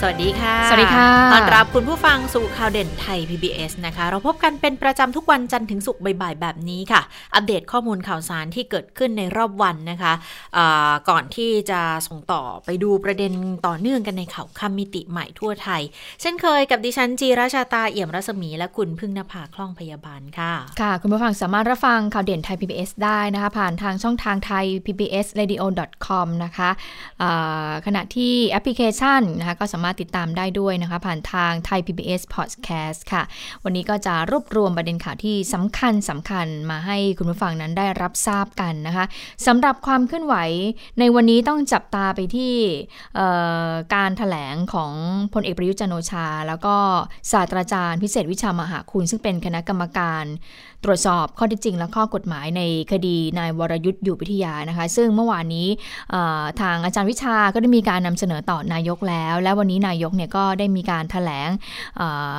สวัสดีค่ะ สวัสดีค่ะต้อนรับคุณผู้ฟังสู่ข่าวเด่นไทย PBS นะคะ เราพบกันเป็นประจำทุกวันจันทร์ถึงศุกร์บ่ายๆแบบนี้ค่ะ อัปเดตข้อมูลข่าวสารที่เกิดขึ้นในรอบวันนะคะะก่อนที่จะส่งต่อไปดูประเด็นต่อเนื่องกันในข่าวคำมิติใหม่ทั่วไทย เช่นเคยกับดิฉันจีราชาตาเอี่ยมรัศมีและคุณพึ่งนภาคล่องพยาบาลค่ะ ค่ะ คุณผู้ฟังสามารถรับฟังข่าวเด่นไทย PBS ได้นะคะ ผ่านทางช่องทางไทย PBS Radio com นะคะะขณะที่แอปพลิเคชันนะคะก็สามารถติดตามได้ด้วยนะคะ ผ่านทางไทย PBS Podcast ค่ะ วันนี้ก็จะรวบรวมประเด็นข่าวที่สำคัญสำคัญมาให้คุณผู้ฟังนั้นได้รับทราบกันนะคะสำหรับความเคลื่อนไหวในวันนี้ต้องจับตาไปที่การถแถลงของพลเอกประยุจันโอชา แล้วก็ศาสตราจารย์พิเศษวิชามหาคุณ ซึ่งเป็นคณะกรรมการตรวจสอบข้อท็จจริงและข้อกฎหมายในคดีนายวรยุทธ์อยู่วิทยานะคะ ซึ่งเมื่อวานนี้ทางอาจารย์วิชาก็ได้มีการนำเสนอต่อนายกแล้ว และวันนี้นายกเนี่ยก็ได้มีการถแถลง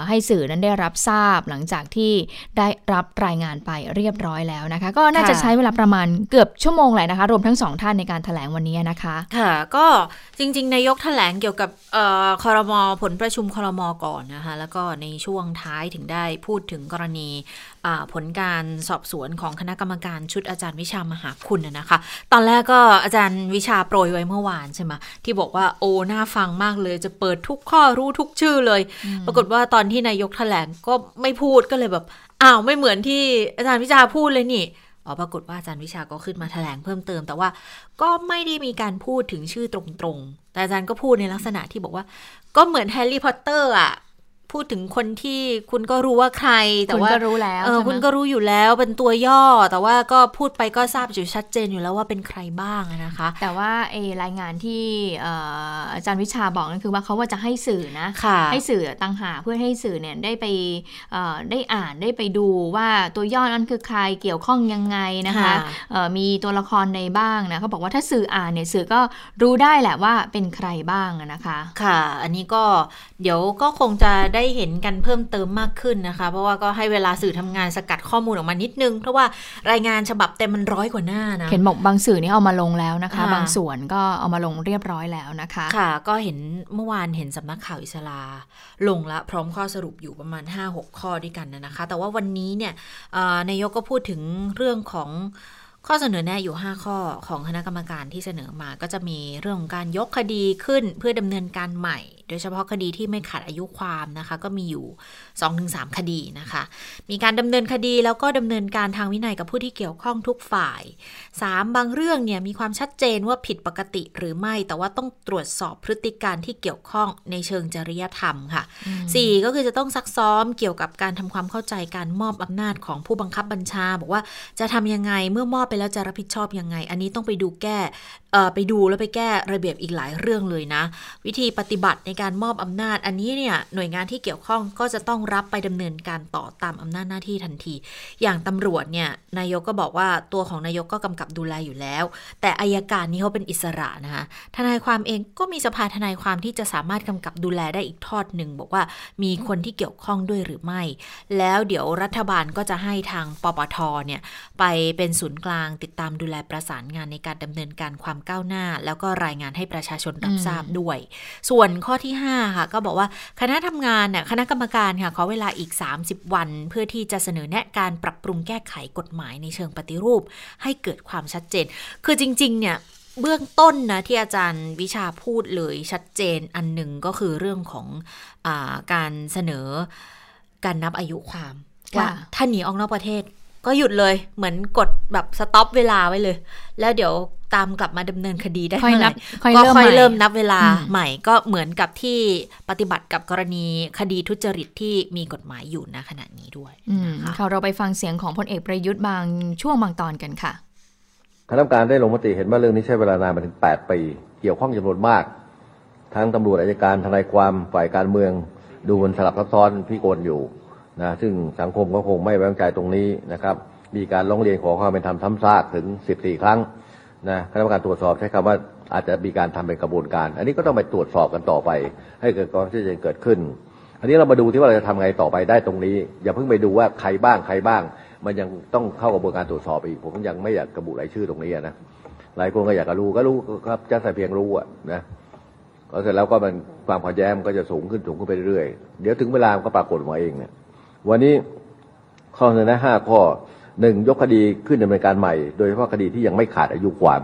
ให้สื่อนั้นได้รับทราบหลังจากที่ได้รับรายงานไปเรียบร้อยแล้วนะคะ ก็น่าจะใช้เวลาประมาณเกือบชั่วโมงเลยนะคะ รวมทั้งสองท่านในการถแถลงวันนี้นะคะค่ะก็จริง ๆ นายกถแถลงเกี่ยวกับคอรมอผลประชุมคอรมอก่อนนะคะ แล้วก็ในช่วงท้ายถึงได้พูดถึงกรณี ผลการสอบสวนของคณะกรรมการชุดอาจารย์วิชามหาคุณนะคะ ตอนแรกก็อาจารย์วิชาโปรยไว้เมื่อวานใช่ไหมที่บอกว่าโอ้น่าฟังมากเลย จะเปิดทุกข้อรู้ทุกชื่อเลย ปรากฏว่าตอนที่นายกแถลงก็ไม่พูดก็เลยแบบอ้าวไม่เหมือนที่อาจารย์วิชาพูดเลยนี่อ๋อปรากฏว่าอาจารย์วิชาก็ขึ้นมาแถลงเพิ่มเติม แต่ว่าก็ไม่ได้มีการพูดถึงชื่อตรงๆ แต่อาจารย์ก็พูดในลักษณะที่บอกว่า ก็เหมือนแฮร์รี่พอตเตอร์อะ พูดถึงคนที่คุณก็รู้ว่าใคร แต่ว่ารู้แล้วเออคุณก็รู้อยู่แล้วเป็นตัวย่อ แต่ว่าก็พูดไปก็ทราบอยู่ชัดเจนอยู่แล้วว่าเป็นใครบ้างนะคะ แต่ว่าไอรายงานที่อาจารย์วิชาบอกนั่นคือว่าเขาว่าจะให้สื่อนะให้สื่อตังหาเพื่อให้สื่อเนี่ยได้ไปได้อ่านได้ไปดูว่าตัวย่อนั้นคือใครเกี่ยวข้องยังไงนะคะมีตัวละครในบ้างนะเขาบอกว่าถ้าสื่ออ่านเนี่ยสื่อก็รู้ได้แหละว่าเป็นใครบ้างนะคะ ค่ะ อันนี้ก็เดี๋ยวก็คงจะได้เห็นกันเพิ่มเติมมากขึ้นนะคะ เพราะว่าก็ให้เวลาสื่อทำงานสกัดข้อมูลออกมานิดนึง เพราะว่ารายงานฉบับเต็มมันร้อยกว่าหน้านะเห็นบอกบางสื่อนี่เอามาลงแล้วนะคะ บางส่วนก็เอามาลงเรียบร้อยแล้วนะคะค่ะ ก็เห็นเมื่อวานเห็นสำนักข่าวอิสลาลงละพร้อมข้อสรุปอยู่ประมาณ 5-6 ข้อด้วยกันนะคะ แต่ว่าวันนี้เนี่ยนายกก็พูดถึงเรื่องของข้อเสนอแนะอยู่ 5 ข้อของคณะกรรมการที่เสนอมาก็จะมีเรื่องของการยกคดีขึ้นเพื่อดำเนินการใหม่ โดยเฉพาะคดีที่ไม่ขาดอายุความนะคะ ก็มีอยู่ 2-3 คดีนะคะ มีการดำเนินคดีแล้วก็ดำเนินการทางวินัยกับผู้ที่เกี่ยวข้องทุกฝ่าย 3. บางเรื่องเนี่ยมีความชัดเจนว่าผิดปกติหรือไม่ แต่ว่าต้องตรวจสอบพฤติการที่เกี่ยวข้องในเชิงจริยธรรมค่ะ 4. ก็คือจะต้องซักซ้อมเกี่ยวกับการทำความเข้าใจการมอบอำนาจของผู้บังคับบัญชา บอกว่าจะทำยังไงเมื่อมอบไปแล้วจะรับผิดชอบยังไง อันนี้ต้องไปดูแก้ไปดูแล้วไปแก้ระเบียบอีกหลายเรื่องเลยนะ วิธีปฏิบัติในการมอบอำนาจ อันนี้เนี่ยหน่วยงานที่เกี่ยวข้องก็จะต้องรับไปดำเนินการต่อตามอำนาจหน้าที่ทันที อย่างตำรวจเนี่ยนายกก็บอกว่าตัวของนายกก็กำกับดูแลอยู่แล้ว แต่อายการนี่เขาเป็นอิสระนะคะทนายความเองก็มีสภาทนายความที่จะสามารถกำกับดูแลได้อีกทอดหนึ่งบอกว่ามีคนที่เกี่ยวข้องด้วยหรือไม่ แล้วเดี๋ยวรัฐบาลก็จะให้ทางปปทเนี่ยไปเป็นศูนย์กลางติดตามดูแลประสานงานในการดำเนินการความก้าวหน้า แล้วก็รายงานให้ประชาชนรับทราบด้วย ส่วนข้อที่ 5 ค่ะ ก็บอกว่าคณะทำงานเนี่ยคณะกรรมการค่ะขอเวลาอีก 30 วัน เพื่อที่จะเสนอแนะการปรับปรุงแก้ไขกฎหมายในเชิงปฏิรูป ให้เกิดความชัดเจน คือจริง ๆ เนี่ยเบื้องต้นนะที่อาจารย์วิชาพูดเลยชัดเจนอันหนึ่งก็คือเรื่องของอการเสนอการนับอายุความว่าถ้าหนีออกนอกประเทศ ก็หยุดเลยเหมือนกดแบบสต็อปเวลาไว้เลย แล้วเดี๋ยวตามกลับมาดำเนินคดีได้เมื่อไหร่ก็ค่อยเริ่มนับเวลาใหม่ก็เหมือนกับที่ปฏิบัติกับกรณีคดีทุจริตที่มีกฎหมายอยู่ณขณะนี้ด้วยนะคะเราไปฟังเสียงของพลเอกประยุทธ์บางช่วงบางตอนกันค่ะคณะกรรมการได้ลงมติเห็นว่าเรื่องนี้ใช้เวลานานมาถึง 8 ปี เกี่ยวข้องจำนวนมาก ทั้งตำรวจอายการทนายความฝ่ายการเมืองดูมันสลับซับซ้อนพี่โกนอยู่ นะซึ่งสังคมก็คงไม่ไว้วางใจตรงนี้นะครับ มีการร้องเรียนขอความเป็นธรรมซ้ำซากถึง 14 ครั้งนะคณะกรรมการตรวจสอบใช้คำว่าอาจจะมีการทำเป็นกระบวนการ อันนี้ก็ต้องไปตรวจสอบกันต่อไป ให้เกิดความชัดเจนเกิดขึ้น อันนี้เรามาดูที่ว่าเราจะทำไงต่อไปได้ตรงนี้ อย่าเพิ่งไปดูว่าใครบ้างใครบ้าง มันยังต้องเข้ากระบวนการตรวจสอบอีก ผมยังไม่อยากกระบุรายชื่อตรงนี้นะหลายคนก็อยากจะรู้ก็รู้ครับจะใส่เพียงรู้อะนะก็เสร็จแล้วก็มันความขัดแย้งก็จะสูงขึ้นสูงขึ้นไปเรื่อยเดี๋ยวถึงเวลามันก็ปรากฏมาเองเนี่ย วันนี้ข้อเสนอแนะห้าข้อหนึ่งยกคดีขึ้นดำเนินการใหม่ โดยเฉพาะคดีที่ยังไม่ขาดอายุความ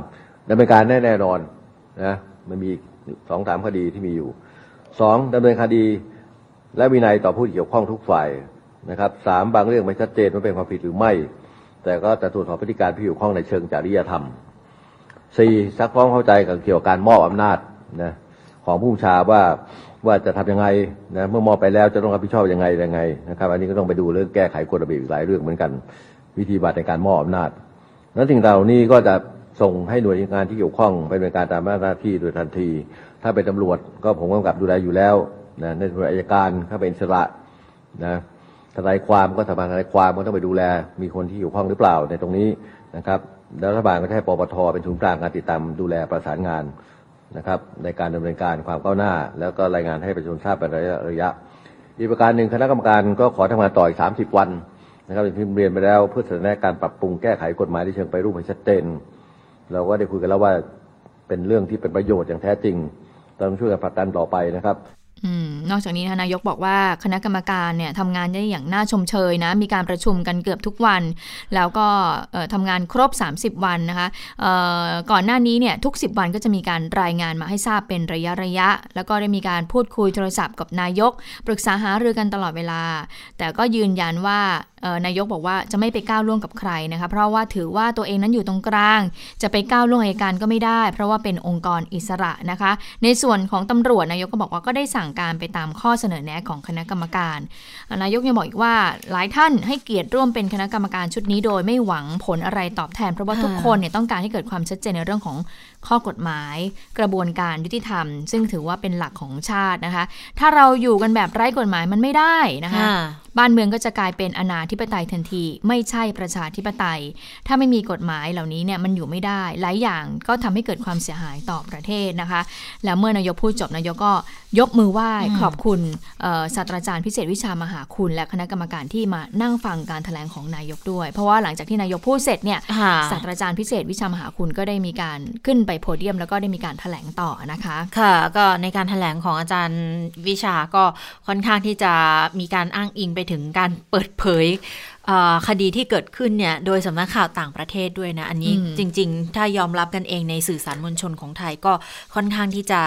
ดำเนินการแน่แน่นอนนะมันมีสองสามคดีที่มีอยู่สองดำเนินคดีและวินัยต่อผู้เกี่ยวข้องทุกฝ่ายนะครับสามบางเรื่องไม่ชัดเจนว่าเป็นความผิดหรือไม่ แต่ก็จะตรวจสอบพฤติการที่เกี่ยวข้องในเชิงจริยธรรมสี่ซักฟ้องเข้าใจกับเกี่ยวกับการมอบอำนาจนะของผู้ชาว่า ว่าจะทำยังไงนะเมื่อมอบไปแล้วจะต้องรับผิดชอบยังไงยังไงนะครับ อันนี้ก็ต้องไปดูเรื่องแก้ไขกฎระเบียบอีกหลายเรื่องเหมือนกัน วิธีบัตรในการมอบอำนาจนั้นสิ่งเหล่านี้ก็จะส่งให้หน่วยงานที่เกี่ยวข้องไปดำเนินการตามหน้าที่โดยทันที ถ้าเป็นตำรวจก็ผมกำกับดูแลอยู่แล้วนะในส่วนอายการถ้าเป็นอิสระนะทนายความก็สภาทนายความก็ต้องไปดูแล มีคนที่เกี่ยวข้องหรือเปล่าในตรงนี้นะครับแล้วรัฐบาลก็ให้ปปทเป็นศูนย์กลางการติดตามดูแลประสานงาน นะครับ ในการดำเนินการความก้าวหน้า แล้วก็รายงานให้ประชาชนทราบเป็นระยะระยะ อีกประการหนึ่งคณะกรรมการก็ขอทำงานต่ออีกสาสิบวันนะครับอย่างที่เรียนไปแล้วเพื่อเสนอการปรับปรุงแก้ไขกฎหมายที่เชิงไปรูปให้ชัดเจนเราก็ได้คุยกันแล้วว่าเป็นเรื่องที่เป็นประโยชน์อย่างแท้จริงต้องช่วยกันผลักดันต่อไปนะครับ อืม นอกจากนี้นายกบอกว่าคณะกรรมการเนี่ยทำงานได้อย่างน่าชมเชยนะ มีการประชุมกันเกือบทุกวัน แล้วก็ทำงานครบ 30 วันนะคะก่อนหน้านี้เนี่ยทุก 10 วันก็จะมีการรายงานมาให้ทราบเป็นระยะระยะ แล้วก็ได้มีการพูดคุยโทรศัพท์กับนายก ปรึกษาหารือกันตลอดเวลา แต่ก็ยืนยันว่านายกบอกว่าจะไม่ไปก้าวล่วงกับใครนะคะเพราะว่าถือว่าตัวเองนั้นอยู่ตรงกลาง จะไปก้าวล่วงอัยการก็ไม่ได้ เพราะว่าเป็นองค์กรอิสระนะคะ ในส่วนของตำรวจนายกก็บอกว่าก็ได้สั่งการไปตามข้อเสนอแนะของคณะกรรมการ นายกยังบอกอีกว่าหลายท่านให้เกียรติร่วมเป็นคณะกรรมการชุดนี้โดยไม่หวังผลอะไรตอบแทนเพราะว่าทุกคนเนี่ยต้องการให้เกิดความชัดเจนในเรื่องของ ข้อกฎหมาย กระบวนการยุติธรรม ซึ่งถือว่าเป็นหลักของชาตินะคะ ถ้าเราอยู่กันแบบไร้กฎหมายมันไม่ได้นะคะ บ้านเมืองก็จะกลายเป็นอนาธิปไตยทันที ไม่ใช่ประชาธิปไตย ถ้าไม่มีกฎหมายเหล่านี้เนี่ยมันอยู่ไม่ได้ หลายอย่างก็ทำให้เกิดความเสียหายต่อประเทศนะคะ แล้วเมื่อนายกพูดจบนายกก็ยกมือไหว้ขอบคุณศาสตราจารย์พิเศษวิชามหาคุณ และคณะกรรมการที่มานั่งฟังการถแถลงของนายกด้วย เพราะว่าหลังจากที่นายกพูดเสร็จเนี่ยศาสตราจารย์พิเศษวิชามหาคุณก็ได้มีการขึ้นไปโพเดียม แล้วก็ได้มีการถแถลงต่อนะคะ ค่ะ ก็ในการถแถลงของอาจารย์วิชาก็ค่อนข้างที่จะมีการอ้างอิงไปถึงการเปิดเผยคดีที่เกิดขึ้นเนี่ยโดยสำนักข่าวต่างประเทศด้วยนะ อันนี้จริง ๆ ถ้ายอมรับกันเองในสื่อสารมวลชนของไทยก็ค่อนข้างที่จะ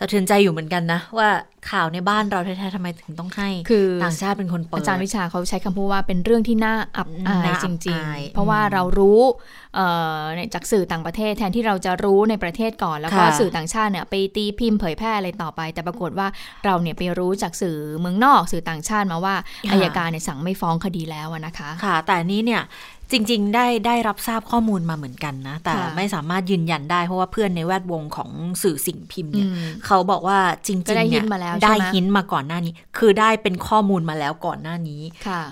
สะเทือนใจอยู่เหมือนกันนะ ว่าข่าวในบ้านเราแท้ๆทำไมถึงต้องให้ คือต่างชาติเป็นคนเปิดอาจารย์วิชาเขาใช้คำพูดว่าเป็นเรื่องที่น่าอับอายจริง ๆ เพราะว่าเรารู้จากสื่อต่างประเทศแทนที่เราจะรู้ในประเทศก่อน แล้วก็สื่อต่างชาติเนี่ยไปตีพิมพ์เผยแพร่อะไรต่อไป แต่ปรากฏว่าเราเนี่ยไปรู้จากสื่อเมืองนอกสื่อต่างชาติมาว่าอายการเนี่ยสั่งไม่ฟ้องคดีแล้วนะคะ ค่ะ แต่นี้เนี่ย จริง ๆ ได้ได้รับทราบข้อมูลมาเหมือนกันนะ แต่ไม่สามารถยืนยันได้เพราะว่าเพื่อนในแวดวงของสื่อสิ่งพิมพ์เนี่ยเขาบอกว่าจริงๆเนี่ยได้หินมาก่อนหน้านี้ คือได้เป็นข้อมูลมาแล้วก่อนหน้านี้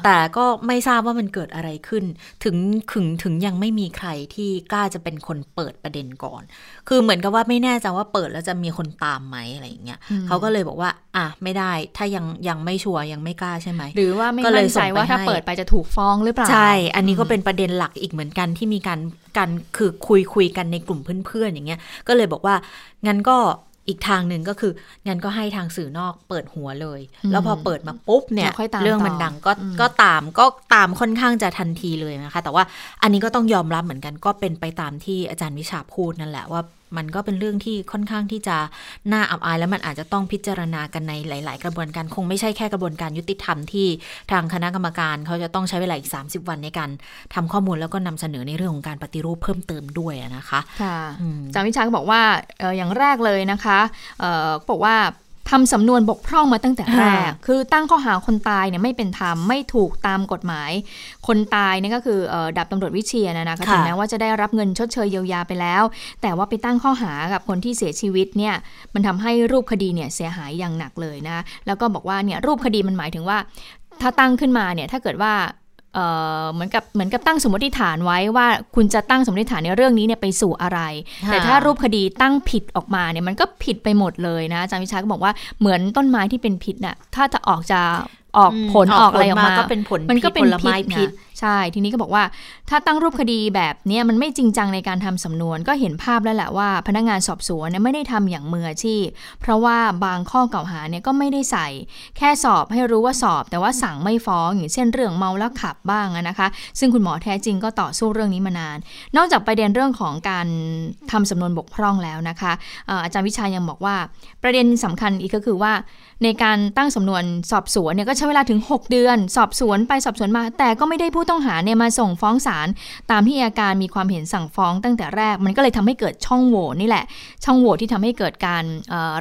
แต่ก็ไม่ทราบว่ามันเกิดอะไรขึ้น ถึงถึงถึงยังไม่มีใครที่กล้าจะเป็นคนเปิดประเด็นก่อน คือเหมือนกับว่าไม่แน่ใจว่าเปิดแล้วจะมีคนตามไหมอะไรอย่างเงี้ยเขาก็เลยบอกว่า อะไม่ได้ถ้ายังยังไม่ชัวร์ยังไม่กล้าใช่ไหมหรือว่าไม่มั่นใจว่าถ้าเปิดไปจะถูกฟ้องหรือเปล่าใช่ อันนี้ก็เป็นประเด็นหลักอีกเหมือนกันที่มีการกันคือคุยคุยกันในกลุ่มเพื่อนๆอย่างเงี้ย ก็เลยบอกว่างั้นก็อีกทางหนึ่งก็คืองั้นก็ให้ทางสื่อนอกเปิดหัวเลย แล้วพอเปิดมาปุ๊บเนี่ยเรื่องมันดังก็ก็ตามก็ตามค่อนข้างจะทันทีเลยนะคะ แต่ว่าอันนี้ก็ต้องยอมรับเหมือนกันก็เป็นไปตามที่อาจารย์วิชาพูดนั่นแหละว่า มันก็เป็นเรื่องที่ค่อนข้างที่จะน่าอับอาย และมันอาจจะต้องพิจารณากันในหลาย ๆ กระบวนการคงไม่ใช่แค่กระบวนการยุติธรรมที่ทางคณะกรรมการเขาจะต้องใช้เวลาอีก 30 วันในการทำข้อมูลแล้วก็นำเสนอในเรื่องของการปฏิรูปเพิ่มเติมด้วยนะคะค่ะจาวิชาก็บอกว่าอย่างแรกเลยนะคะบอกว่า ทำสำนวนบกพร่องมาตั้งแต่แรก คือตั้งข้อหาคนตายเนี่ยไม่เป็นธรรม ไม่ถูกตามกฎหมาย คนตายนี่ก็คือดับตำรวจวิเชียนะนะคะถึงแม้ว่าจะได้รับเงินชดเชยเยียวยาไปแล้ว แต่ว่าไปตั้งข้อหากับคนที่เสียชีวิตเนี่ย มันทำให้รูปคดีเนี่ยเสียหายอย่างหนักเลยนะ แล้วก็บอกว่าเนี่ยรูปคดีมันหมายถึงว่า ถ้าตั้งขึ้นมาเนี่ยถ้าเกิดว่า เหมือนกับเหมือนกับตั้งสมมติฐานไว้ว่าคุณจะตั้งสมมติฐานในเรื่องนี้เนี่ยไปสู่อะไร แต่ถ้ารูปคดีตั้งผิดออกมาเนี่ยมันก็ผิดไปหมดเลยนะอาจารย์วิชาก็บอกว่าเหมือนต้นไม้ที่เป็นพิษน่ะถ้าจะออกจะออกผลออกอะไรออกมาก็เป็นผลมันก็เป็นพิษ ใช่ ทีนี้ก็บอกว่า ถ้าตั้งรูปคดีแบบนี้มันไม่จริงจังในการทำสำนวน ก็เห็นภาพแล้วแหละว่า พนักงานสอบสวนเนี่ยไม่ได้ทำอย่างมืออาชีพ เพราะว่าบางข้อกล่าวหาเนี่ยก็ไม่ได้ใส่ แค่สอบให้รู้ว่าสอบ แต่ว่าสั่งไม่ฟ้องอย่างเช่นเรื่องเมาแล้วขับบ้างนะคะ ซึ่งคุณหมอแท้จริงก็ต่อสู้เรื่องนี้มานาน นอกจากประเด็นเรื่องของการทำสำนวนบกพร่องแล้วนะคะอาจารย์วิชายังบอกว่าประเด็นสำคัญอีกก็คือว่า ในการตั้งสำนวนสอบสวนเนี่ยก็ใช้เวลาถึง 6 เดือน สอบสวนไปสอบสวนมา แต่ก็ไม่ได้ผู้ต้องหาเนี่ยมาส่งฟ้องศาลตามที่อาการมีความเห็นสั่งฟ้องตั้งแต่แรก มันก็เลยทำให้เกิดช่องโหว่นี่แหละ ช่องโหว่ที่ทำให้เกิดการ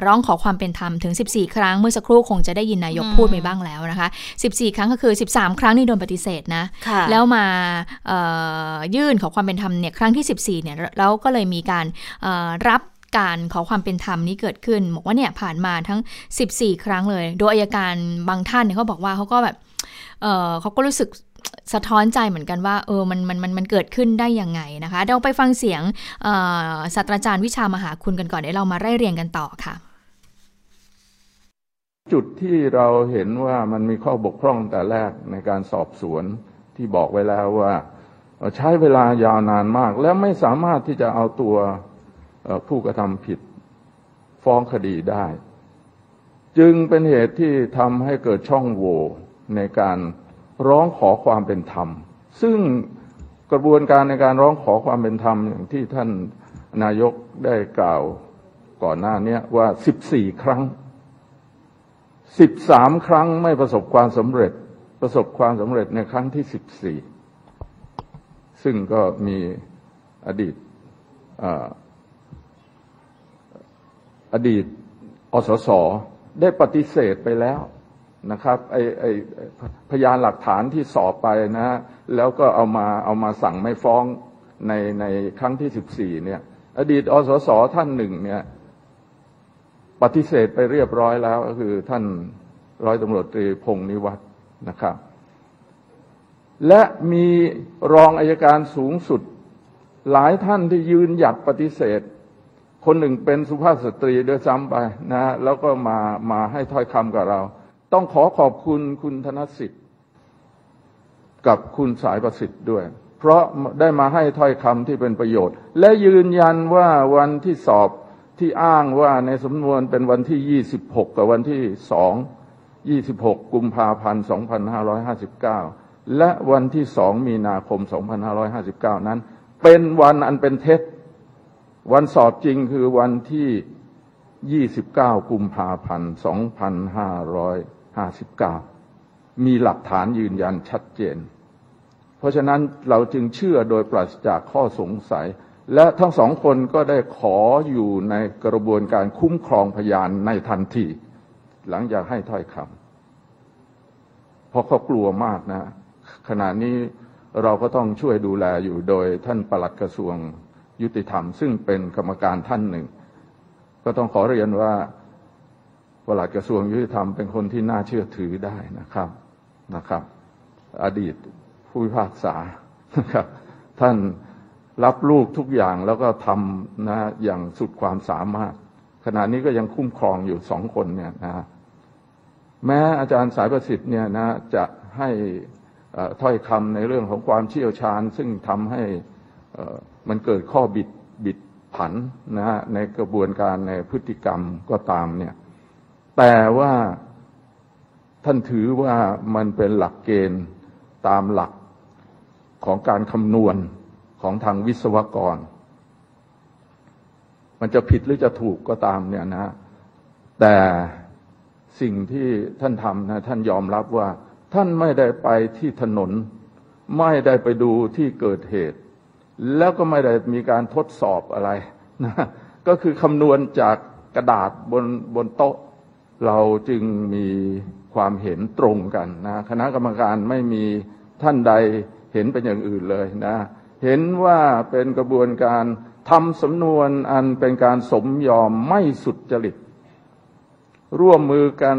ร้องขอความเป็นธรรมถึง 14 ครั้งเมื่อสักครู่คงจะได้ยินนายกพูดไปบ้างแล้วนะคะ 14 ครั้งก็คือ 13 ครั้งนี่โดนปฏิเสธนะแล้วมายื่นขอความเป็นธรรมเนี่ยครั้งที่ 14เนี่ยแล้วก็เลยมีการรับการขอความเป็นธรรมนี้เกิดขึ้น บอกว่าเนี่ยผ่านมาทั้ง 14 ครั้งเลย โดยอายการบางท่านเนี่ยเขาบอกว่าเขาก็แบบเออเขาก็รู้สึก สะท้อนใจเหมือนกันว่าเออมันมันมันมันเกิดขึ้นได้ยังไงนะคะเราไปฟังเสียงศาสตราจารย์วิชามหาคุณกันก่อนเดี๋ยวเรามาไล่เรียงกันต่อค่ะ จุดที่เราเห็นว่ามันมีข้อบกพร่องแต่แรกในการสอบสวนที่บอกไว้แล้วว่า ใช้เวลายาวนานมาก และไม่สามารถที่จะเอาตัวผู้กระทำผิดฟ้องคดีได้ จึงเป็นเหตุที่ทำให้เกิดช่องโหว่ในการ ร้องขอความเป็นธรรม ซึ่งกระบวนการในการร้องขอความเป็นธรรมอย่างที่ท่านนายกได้กล่าวก่อนหน้านี้ว่าสิบสี่ครั้งสิบสามครั้งไม่ประสบความสำเร็จประสบความสำเร็จในครั้งที่สิบสี่ซึ่งก็มีอดีตอดีตอสสได้ปฏิเสธไปแล้ว นะครับไอไอพยานหลักฐานที่สอบไปนะฮะแล้วก็เอามาเอามาสั่งไม่ฟ้องในในครั้งที่สิบสี่เนี่ย อดีตอสสท่านหนึ่งเนี่ย ปฏิเสธไปเรียบร้อยแล้วก็คือท่านร้อยตำรวจตรีพงนิวัฒนะครับ และมีรองอายการสูงสุด หลายท่านที่ยืนหยัดปฏิเสธ คนหนึ่งเป็นสุภาพสตรีด้วยซ้ำไปนะแล้วก็มามาให้ถ้อยคำกับเรา ต้องขอขอบคุณคุณธนสิทธิ์ กับคุณสายประสิทธิ์ด้วย เพราะได้มาให้ถ้อยคำที่เป็นประโยชน์ และยืนยันว่าวันที่สอบที่อ้างว่าในสำนวนเป็นวันที่ 26 กับวันที่ 2 26 กุมภาพันธ์ 2559 และวันที่ 2 มีนาคม 2559 นั้น เป็นวันอันเป็นเท็จ วันสอบจริงคือวันที่ 29 กุมภาพันธ์ 255 2559มีหลักฐานยืนยันชัดเจน เพราะฉะนั้นเราจึงเชื่อโดยปราศจากข้อสงสัย และทั้งสองคนก็ได้ขออยู่ในกระบวนการคุ้มครองพยานในทันที หลังจากให้ถ้อยคำเพราะเขากลัวมากนะ ขณะนี้เราก็ต้องช่วยดูแลอยู่โดยท่านปลัดกระทรวงยุติธรรม ซึ่งเป็นกรรมการท่านหนึ่ง ก็ต้องขอเรียนว่า ปลัดกระทรวงยุติธรรมเป็นคนที่น่าเชื่อถือได้นะครับนะครับ อดีตผู้พิพากษานะครับ ท่านรับลูกทุกอย่างแล้วก็ทำนะอย่างสุดความสามารถ ขณะนี้ก็ยังคุ้มครองอยู่สองคนเนี่ยนะแม้อาจารย์สายประสิทธิ์เนี่ยนะจะให้ถ้อยคำในเรื่องของความเชี่ยวชาญ ซึ่งทำให้มันเกิดข้อบิดบิดผันนะฮะในกระบวนการในพฤติกรรมก็ตามเนี่ย แต่ว่าท่านถือว่ามันเป็นหลักเกณฑ์ตามหลักของการคำนวณของทางวิศวกร มันจะผิดหรือจะถูกก็ตามเนี่ยนะ แต่สิ่งที่ท่านทำนะท่านยอมรับว่า ท่านไม่ได้ไปที่ถนน ไม่ได้ไปดูที่เกิดเหตุ แล้วก็ไม่ได้มีการทดสอบอะไรนะก็คือคำนวณจากกระดาษบนบนโต๊ะ เราจึงมีความเห็นตรงกันนะคณะกรรมการไม่มีท่านใดเห็นเป็นอย่างอื่นเลยนะ เห็นว่าเป็นกระบวนการทำสำนวนอันเป็นการสมยอมไม่สุดจริต ร่วมมือกัน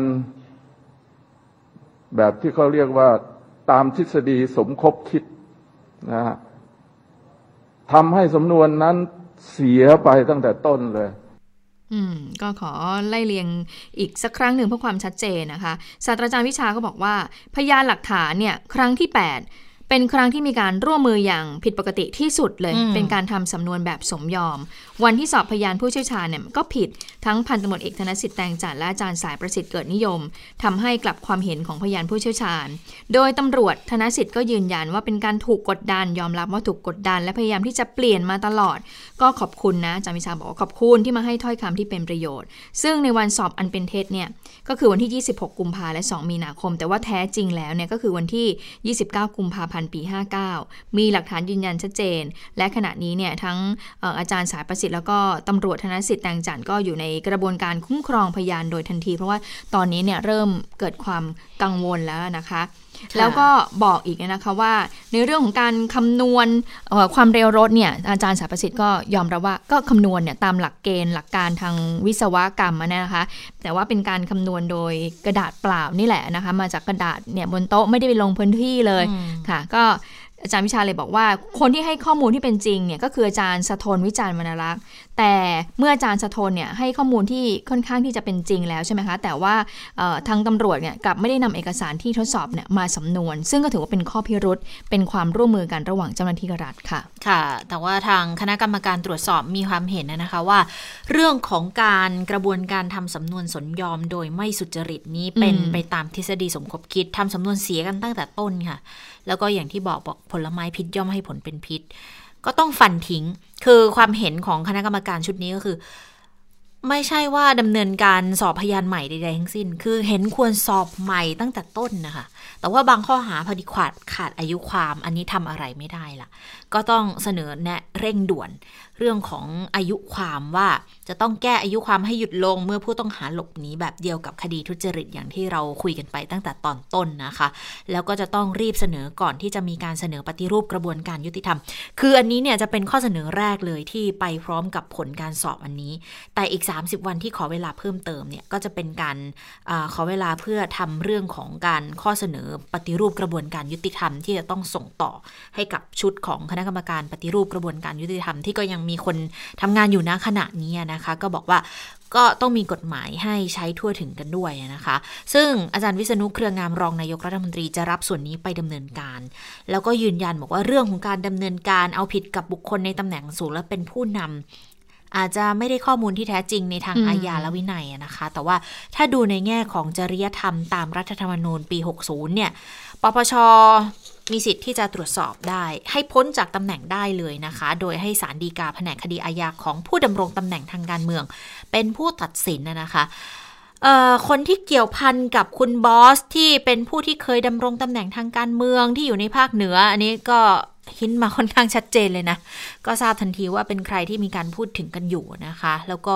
แบบที่เขาเรียกว่าตามทฤษฎีสมคบคิดนะฮะทำให้สำนวนนั้นเสียไปตั้งแต่ต้นเลย อืมก็ขอไล่เรียงอีกสักครั้งหนึ่งเพื่อความชัดเจนนะคะศาสตราจารย์วิชาก็บอกว่า พยานหลักฐานเนี่ยครั้งที่ 8 เป็นครั้งที่มีการร่วมมืออย่างผิดปกติที่สุดเลยอืมเป็นการทำสำนวนแบบสมยอม วันที่สอบพยานผู้เชี่ยวชาญเนี่ยก็ผิดทั้งพันตำรวจเอกธนสิทธิ์แตงจันทร์และอาจารย์สายประสิทธิ์เกิดนิยมทำให้กลับความเห็นของพยานผู้เชี่ยวชาญ โดยตำรวจธนสิทธิ์ก็ยืนยันว่าเป็นการถูกกดดันยอมรับว่าถูกกดดัน และพยายามที่จะเปลี่ยนมาตลอด ก็ขอบคุณนะอาจารย์วิชาบอกว่าขอบคุณที่มาให้ถ้อยคำที่เป็นประโยชน์ ซึ่งในวันสอบอันเป็นเท็จเนี่ยก็คือวันที่ 26 กุมภาและ 2 มีนาคม แต่ว่าแท้จริงแล้วเนี่ยก็คือวันที่ 29 กุมภาพันธ์ปี 59 มีหลักฐานยืนยันชัดเจน และขณะนี้เนี่ยทั้งอาจารย์สายประสิทธิ์แล้วก็ตำรวจธนสิทธิ์แตงจันทร์ก็อยู่ในกระบวนการคุ้มครองพยานโดยทันที เพราะว่าตอนนี้เนี่ยเริ่มเกิดความกังวลแล้วนะคะ แล้วก็บอกอีกนะคะว่า ในเรื่องของการคำนวณเอ่อความเร็วรถเนี่ยอาจารย์สายประสิทธิ์ก็ยอมรับว่าก็คำนวณเนี่ยตามหลักเกณฑ์หลักการทางวิศวกรรมอะนะคะ แต่ว่าเป็นการคำนวณโดยกระดาษเปล่านี่แหละนะคะ มาจากกระดาษเนี่ยบนโต๊ะไม่ได้ไปลงพื้นที่เลยอืมค่ะ ก็ อาจารย์วิชาเลยบอกว่า คนที่ให้ข้อมูลที่เป็นจริงเนี่ยก็คืออาจารย์สะทนวิจารณ์วรรณรักษ์ แต่เมื่ออาจารย์สะทนเนี่ยให้ข้อมูลที่ค่อนข้างที่จะเป็นจริงแล้วใช่ไหมคะ แต่ว่าเอ่อทางตำรวจเนี่ยกลับไม่ได้นำเอกสารที่ทดสอบเนี่ยมาสำนวน ซึ่งก็ถือว่าเป็นข้อพิรุษเป็นความร่วมมือกันระหว่างเจ้าหน้าที่รัฐค่ะ ค่ะ แต่ว่าทางคณะกรรมการตรวจสอบมีความเห็นนะคะว่า เรื่องของการกระบวนการทำสำนวนสนยอมโดยไม่สุจริตนี้เป็นอืมไปตามทฤษฎีสมคบคิดทำสำนวนเสียกันตั้งแต่ต้นค่ะ แล้วก็อย่างที่บอกบอกผลไม้พิษย่อมให้ผลเป็นพิษ ก็ต้องฟันทิ้ง คือความเห็นของคณะกรรมการชุดนี้ก็คือ ไม่ใช่ว่าดำเนินการสอบพยานใหม่ใดๆทั้งสิ้น คือเห็นควรสอบใหม่ตั้งแต่ต้นนะคะ แต่ว่าบางข้อหาพอดีขาดขาดอายุความ อันนี้ทำอะไรไม่ได้ล่ะก็ต้องเสนอแนะเร่งด่วน เรื่องของอายุความว่าจะต้องแก้อายุความให้หยุดลงเมื่อผู้ต้องหาหลบหนีแบบเดียวกับคดีทุจริตอย่างที่เราคุยกันไปตั้งแต่ตอนต้นนะคะ แล้วก็จะต้องรีบเสนอก่อนที่จะมีการเสนอปฏิรูปกระบวนการยุติธรรม คืออันนี้เนี่ยจะเป็นข้อเสนอแรกเลยที่ไปพร้อมกับผลการสอบอันนี้ แต่อีก 30 วันที่ขอเวลาเพิ่มเติมเนี่ยก็จะเป็นการอขอเวลาเพื่อทำเรื่องของการข้อเสนอปฏิรูปกระบวนการยุติธรรม ที่จะต้องส่งต่อให้กับชุดของคณะกรรมการปฏิรูปกระบวนการยุติธรรมที่ก็ยังมีคนทำงานอยู่ณขณะนี้นะคะ ก็บอกว่าก็ต้องมีกฎหมายให้ใช้ทั่วถึงกันด้วยนะคะ ซึ่งอาจารย์วิษณุเครืองามรองนายกรัฐมนตรีจะรับส่วนนี้ไปดำเนินการ แล้วก็ยืนยันบอกว่าเรื่องของการดำเนินการเอาผิดกับบุคคลในตำแหน่งสูงและเป็นผู้นำอาจจะไม่ได้ข้อมูลที่แท้จริงในทางอืมอาญาและวินัยอะนะคะ แต่ว่าถ้าดูในแง่ของจริยธรรมตามรัฐธรรมนูญปี 60 เนี่ยปปช มีสิทธิ์ที่จะตรวจสอบได้ ให้พ้นจากตำแหน่งได้เลยนะคะ โดยให้สารดีกาแผนกคดีอาญาของผู้ดำรงตำแหน่งทางการเมือง เป็นผู้ตัดสินนะคะคนที่เกี่ยวพันกับคุณบอสที่เป็นผู้ที่เคยดำรงตำแหน่งทางการเมืองที่อยู่ในภาคเหนือ อันนี้ก็หินมาค่อนข้างชัดเจนเลยนะ ก็ทราบทันทีว่าเป็นใครที่มีการพูดถึงกันอยู่นะคะ แล้วก็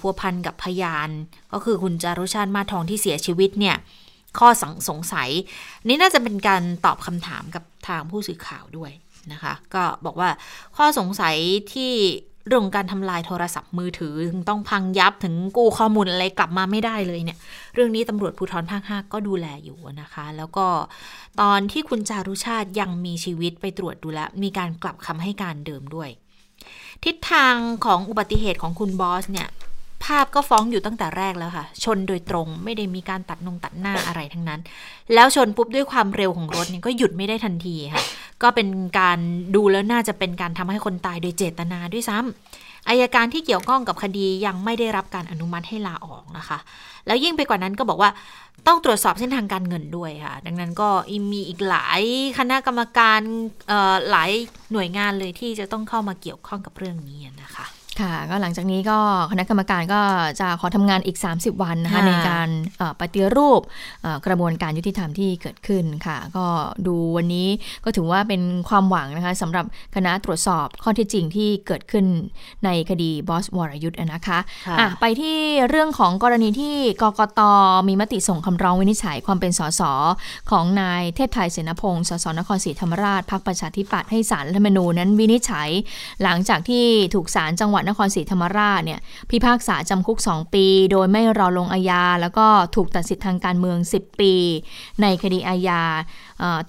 พัวพันกับพยาน ก็คือคุณจารุชาติมาทองที่เสียชีวิตเนี่ย ข้อสงสงสัย นี่น่าจะเป็นการตอบคำถามกับทางผู้สื่อข่าวด้วยนะคะ ก็บอกว่าข้อสงสัยที่เรื่องการทำลายโทรศัพท์มือถือถึงต้องพังยับถึงกู้ข้อมูลอะไรกลับมาไม่ได้เลยเนี่ย เรื่องนี้ตำรวจภูธรภาค5ก็ดูแลอยู่นะคะ แล้วก็ตอนที่คุณจารุชาติยังมีชีวิตไปตรวจดูแลมีการกลับคำให้การเดิมด้วย ทิศทางของอุบัติเหตุของคุณบอสเนี่ย ภาพก็ฟ้องอยู่ตั้งแต่แรกแล้วค่ะ ชนโดยตรงไม่ได้มีการตัดนงตัดหน้าอะไรทั้งนั้น แล้วชนปุ๊บด้วยความเร็วของรถเนี่ยก็หยุดไม่ได้ทันทีค่ะ ก็เป็นการดูแล้วน่าจะเป็นการทำให้คนตายโดยเจตนาด้วยซ้ำอายการที่เกี่ยวข้องกับคดียังไม่ได้รับการอนุมัติให้ลาออกนะคะ แล้วยิ่งไปกว่านั้นก็บอกว่าต้องตรวจสอบเส้นทางการเงินด้วยค่ะ ดังนั้นก็มีอีกหลายคณะกรรมการหลายหน่วยงานเลยที่จะต้องเข้ามาเกี่ยวข้องกับเรื่องนี้นะคะ ค่ะ ก็หลังจากนี้ก็คณะกรรมการก็จะขอทำงานอีก 30 วันนะคะค่ะในการเอ่อปฏิรูปเอ่อกระบวนการยุติธรรมที่เกิดขึ้นค่ะ ก็ดูวันนี้ก็ถือว่าเป็นความหวังนะคะสำหรับคณะตรวจสอบข้อเที่จริงที่เกิดขึ้นในคดีบอสวรยุทธ์นะคะค่ะอะไปที่เรื่องของกรณีที่กกตมีมติส่งคำร้องวินิจฉัยความเป็นสสของนายเทพไทยเสนพงศ์สสนครศรีธรรมราชพรรคประชาธิปัตย์ให้สารรัฐธรรมนูญนั้นวินิจฉัย หลังจากที่ถูกศาลจังหวัดนครศรีธรรมราชเนี่ยพิพากษาจำคุก 2 ปี โดยไม่รอลงอาญาแล้วก็ถูกตัดสิทธิทางการเมือง 10 ปี ในคดีอาญา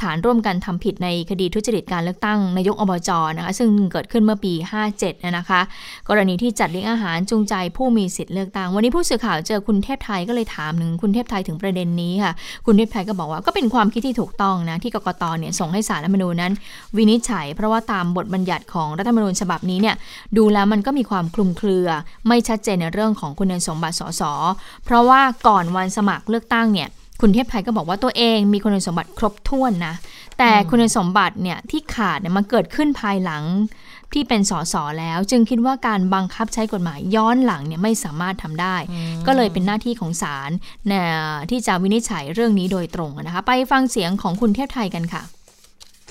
ฐานร่วมกันทำผิดในคดีทุจริตการเลือกตั้งนายกอบจนะคะซึ่งเกิดขึ้นเมื่อปี 57 นะคะ กรณีที่จัดเลี้ยงอาหารจูงใจผู้มีสิทธิ์เลือกตั้ง วันนี้ผู้สื่อข่าวเจอคุณเทพไทยก็เลยถามหนึ่งคุณเทพไทยถึงประเด็นนี้ค่ะ คุณเทพไทยก็บอกว่าก็เป็นความคิดที่ถูกต้องนะที่กกตเนี่ยส่งให้สารรัฐมนูญนั้น วินิจฉัย เพราะว่าตามบทบัญญัติของรัฐธรรมนูญฉบับนี้เนี่ยดูแล้วมันก็มีความคลุมเครือ ไม่ชัดเจนในเรื่องของคุณสมบัติสสเพราะว่าก่อนวันสมัครเลือกตั้งเนี่ย คุณเทพไทยก็บอกว่าตัวเองมีคุณสมบัติครบถ้วนนะ แต่คุณสมบัติเนี่ยที่ขาดเนี่ยมันเกิดขึ้นภายหลังที่เป็นสสแล้ว จึงคิดว่าการบังคับใช้กฎหมายย้อนหลังเนี่ยไม่สามารถทำได้ ก็เลยเป็นหน้าที่ของศาลที่จะวินิจฉัยเรื่องนี้โดยตรงนะคะ ไปฟังเสียงของคุณเทพไทยกันค่ะ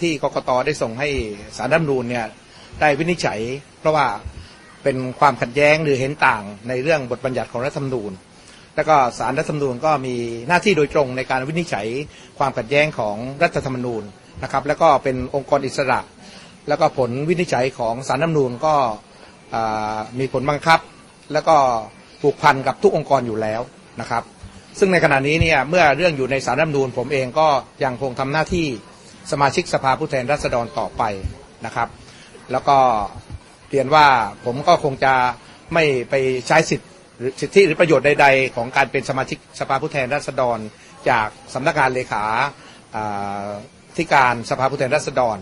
ที่กกตได้ส่งให้สารรัฐมนูญเนี่ยได้วินิจฉัย เพราะว่าเป็นความขัดแย้งหรือเห็นต่างในเรื่องบทบัญญัติของรัฐธรรมนูญ แล้วก็สารรัฐธรรมนูญก็มีหน้าที่โดยตรงในการวินิจฉัยความขัดแย้งของรัฐธรรมนูญนะครับ แล้วก็เป็นองค์กรอิสระ แล้วก็ผลวินิจฉัยของสารรัฐธรรมนูญก็มีผลบังคับ แล้วก็ผูกพันกับทุกองค์กรอยู่แล้วนะครับ ซึ่งในขณะนี้เนี่ยเมื่อเรื่องอยู่ในสารรัฐธรรมนูญ ผมเองก็ยังคงทำหน้าที่สมาชิกสภาผู้แทนราษฎรต่อไปนะครับ แล้วก็เรียนว่าผมก็คงจะไม่ไปใช้สิทธิ หรือสิทธิหรือประโยชน์ใด ๆ ของการเป็นสมาชิกสภาผู้แทนราษฎร จากสำนักงานเลขาธิการสภาผู้แทนราษฎร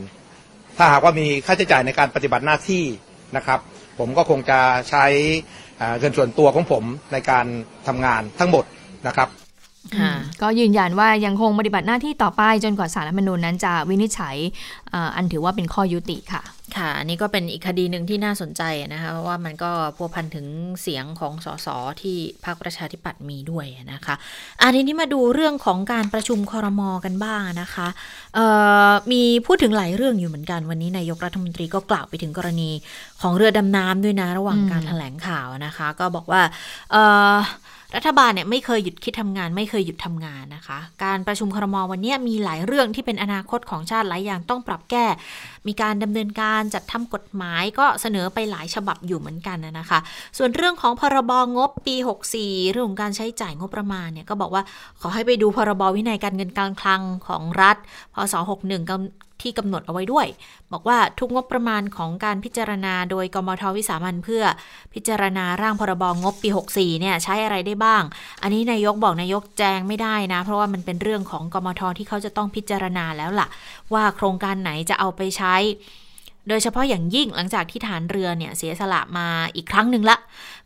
ถ้าหากว่ามีค่าใช้จ่ายในการปฏิบัติหน้าที่นะครับ ผมก็คงจะใช้เงินส่วนตัวของผมในการทำงานทั้งหมดนะครับก็ยืนยันว่ายังคงปฏิบัติหน้าที่ต่อไปจนกว่าสารรัฐมนูญนั้นจะวินิจฉัยอันถือว่าเป็นข้อยุติค่ะ ค่ะ อันนี้ก็เป็นอีกคดีหนึ่งที่น่าสนใจนะคะเพราะว่ามันก็พัวพันถึงเสียงของสสที่พรรคประชาธิปัตย์มีด้วยนะคะอันนี้มาดูเรื่องของการประชุมคอรมอกันบ้างนะคะมีพูดถึงหลายเรื่องอยู่เหมือนกันวันนี้นายกรัฐมนตรีก็กล่าวไปถึงกรณีของเรือดำน้ำด้วยนะ ระหว่างการถแถลงข่าวนะคะ ก็บอกว่า รัฐบาลเนี่ยไม่เคยหยุดคิดทำงาน ไม่เคยหยุดทำงานนะคะ การประชุมครมวันนี้มีหลายเรื่องที่เป็นอนาคตของชาติหลายอย่างต้องปรับแก้ มีการดำเนินการจัดทำกฎหมายก็เสนอไปหลายฉบับอยู่เหมือนกันนะคะ ส่วนเรื่องของพรบงบปี 64 เรื่องของการใช้จ่ายงบประมาณเนี่ยก็บอกว่าขอให้ไปดูพรบวินัยการเงินการคลังของรัฐพศ61 ที่กำหนดเอาไว้ด้วย บอกว่าทุกงบประมาณของการพิจารณาโดยกมทวิสามันเพื่อพิจารณาร่างพรบงบปี 64 เนี่ยใช้อะไรได้บ้าง อันนี้นายกบอกนายกแจงไม่ได้นะ เพราะว่ามันเป็นเรื่องของกมทที่เขาจะต้องพิจารณาแล้วล่ะ ว่าโครงการไหนจะเอาไปใช้ โดยเฉพาะอย่างยิ่งหลังจากที่ฐานเรือเนี่ยเสียสละมาอีกครั้งหนึ่งละ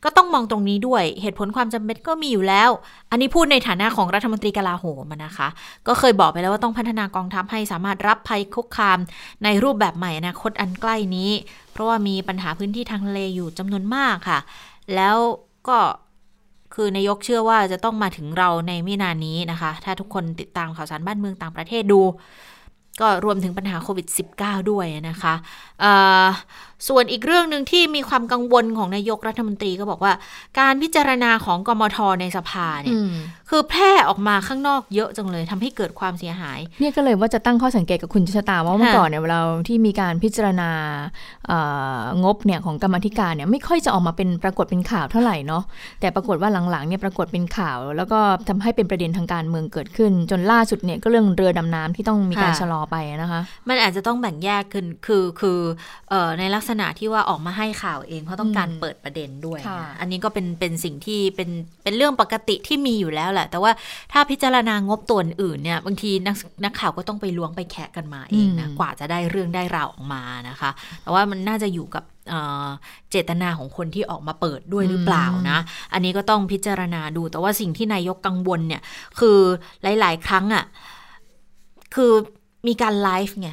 ก็ต้องมองตรงนี้ด้วยเหตุผลความจำเป็นก็มีอยู่แล้ว อันนี้พูดในฐานะของรัฐมนตรีกลาโหมนะคะ ก็เคยบอกไปแล้วว่าต้องพัฒนากองทัพให้สามารถรับภัยคุกคาม ในรูปแบบใหม่อนาคตอันใกล้นี้ เพราะว่ามีปัญหาพื้นที่ทางทะเลอยู่จำนวนมากค่ะ แล้วก็คือนายกเชื่อว่าจะต้องมาถึงเราในไม่นานนี้นะคะ ถ้าทุกคนติดตามข่าวสารบ้านเมืองต่างประเทศดู ก็รวมถึงปัญหาโควิด -19 ด้วยนะคะส่วนอีกเรื่องหนึ่งที่มีความกังวลของนายกรัฐมนตรีก็บอกว่า การพิจารณาของกมทในสภาเนี่ยคือแพร่ออกมาข้างนอกเยอะจังเลยทำให้เกิดความเสียหาย เนี่ยก็เลยว่าจะตั้งข้อสังเกตกับคุณชะตาว่าเมื่อก่อนเนี่ยเราที่มีการพิจารณางบเนี่ยของกรรมธิการเนี่ยไม่ค่อยจะออกมาเป็นปรากฏเป็นข่าวเท่าไหร่เนาะแต่ปรากฏว่าหลังๆเนี่ยปรากฏเป็นข่าว แล้วก็ทำให้เป็นประเด็นทางการเมืองเกิดขึ้น จนล่าสุดเนี่ยก็เรื่องเรือดำน้ำที่ต้องมีการชะลอไปนะคะ มันอาจจะต้องแบ่งแยกขึ้นคือคือในลักษณะที่ว่าออกมาให้ข่าวเองเพราะต้องการเปิดประเด็นด้วย อันนี้ก็เป็นเป็นสิ่งที่เป็นเป็นเรื่องปกติที่มีอยู่แล้วแหละ แต่ว่าถ้าพิจารณางบตัวอื่นเนี่ยบางทีนักนักข่าวก็ต้องไปล้วงไปแคะกันมาเองนะกว่าจะได้เรื่องได้ราวออกมานะคะ แต่ว่ามันน่าจะอยู่กับเจตนาของคนที่ออกมาเปิดด้วยหรือเปล่านะ อันนี้ก็ต้องพิจารณาดู แต่ว่าสิ่งที่นายกกังวลเนี่ย คือหลาย ๆ ครั้งอะ่ะ คือมีการไลฟ์ไง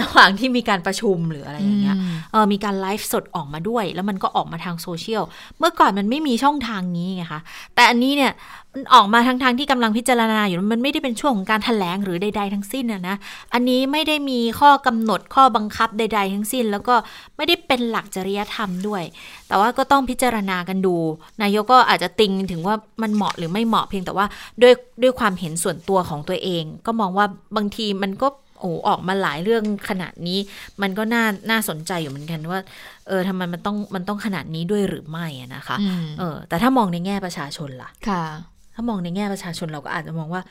ระหว่างที่มีการประชุมหรืออะไรอย่างเงี้ยเออมีการไลฟ์สดออกมาด้วย แล้วมันก็ออกมาทางโซเชียล เมื่อก่อนมันไม่มีช่องทางนี้ไงคะ แต่อันนี้เนี่ยมันออกมาทางทางที่กำลังพิจารณาอยู่ มันไม่ได้เป็นช่วงของการถแถลงหรือใด ๆ ทั้งสิ้นนะนะ อันนี้ไม่ได้มีข้อกำหนดข้อบังคับใด ๆ ทั้งสิ้น แล้วก็ไม่ได้เป็นหลักจริยธรรมด้วย แต่ว่าก็ต้องพิจารณากันดู นายกก็อาจจะติงถึงว่ามันเหมาะหรือไม่เหมาะเพียงแต่ว่าด้วยด้วยความเห็นส่วนตัวของตัวเอง ก็มองว่าบางทีมันก็โอ้ออกมาหลายเรื่องขนาดนี้ มันก็น่าน่าสนใจอยู่เหมือนกันว่า เออทำไมมันต้องมันต้องขนาดนี้ด้วยหรือไม่นะคะเออ แต่ถ้ามองในแง่ประชาชนล่ะ ค่ะ ถ้ามองในแง่ประชาชนเราก็อาจจะมองว่า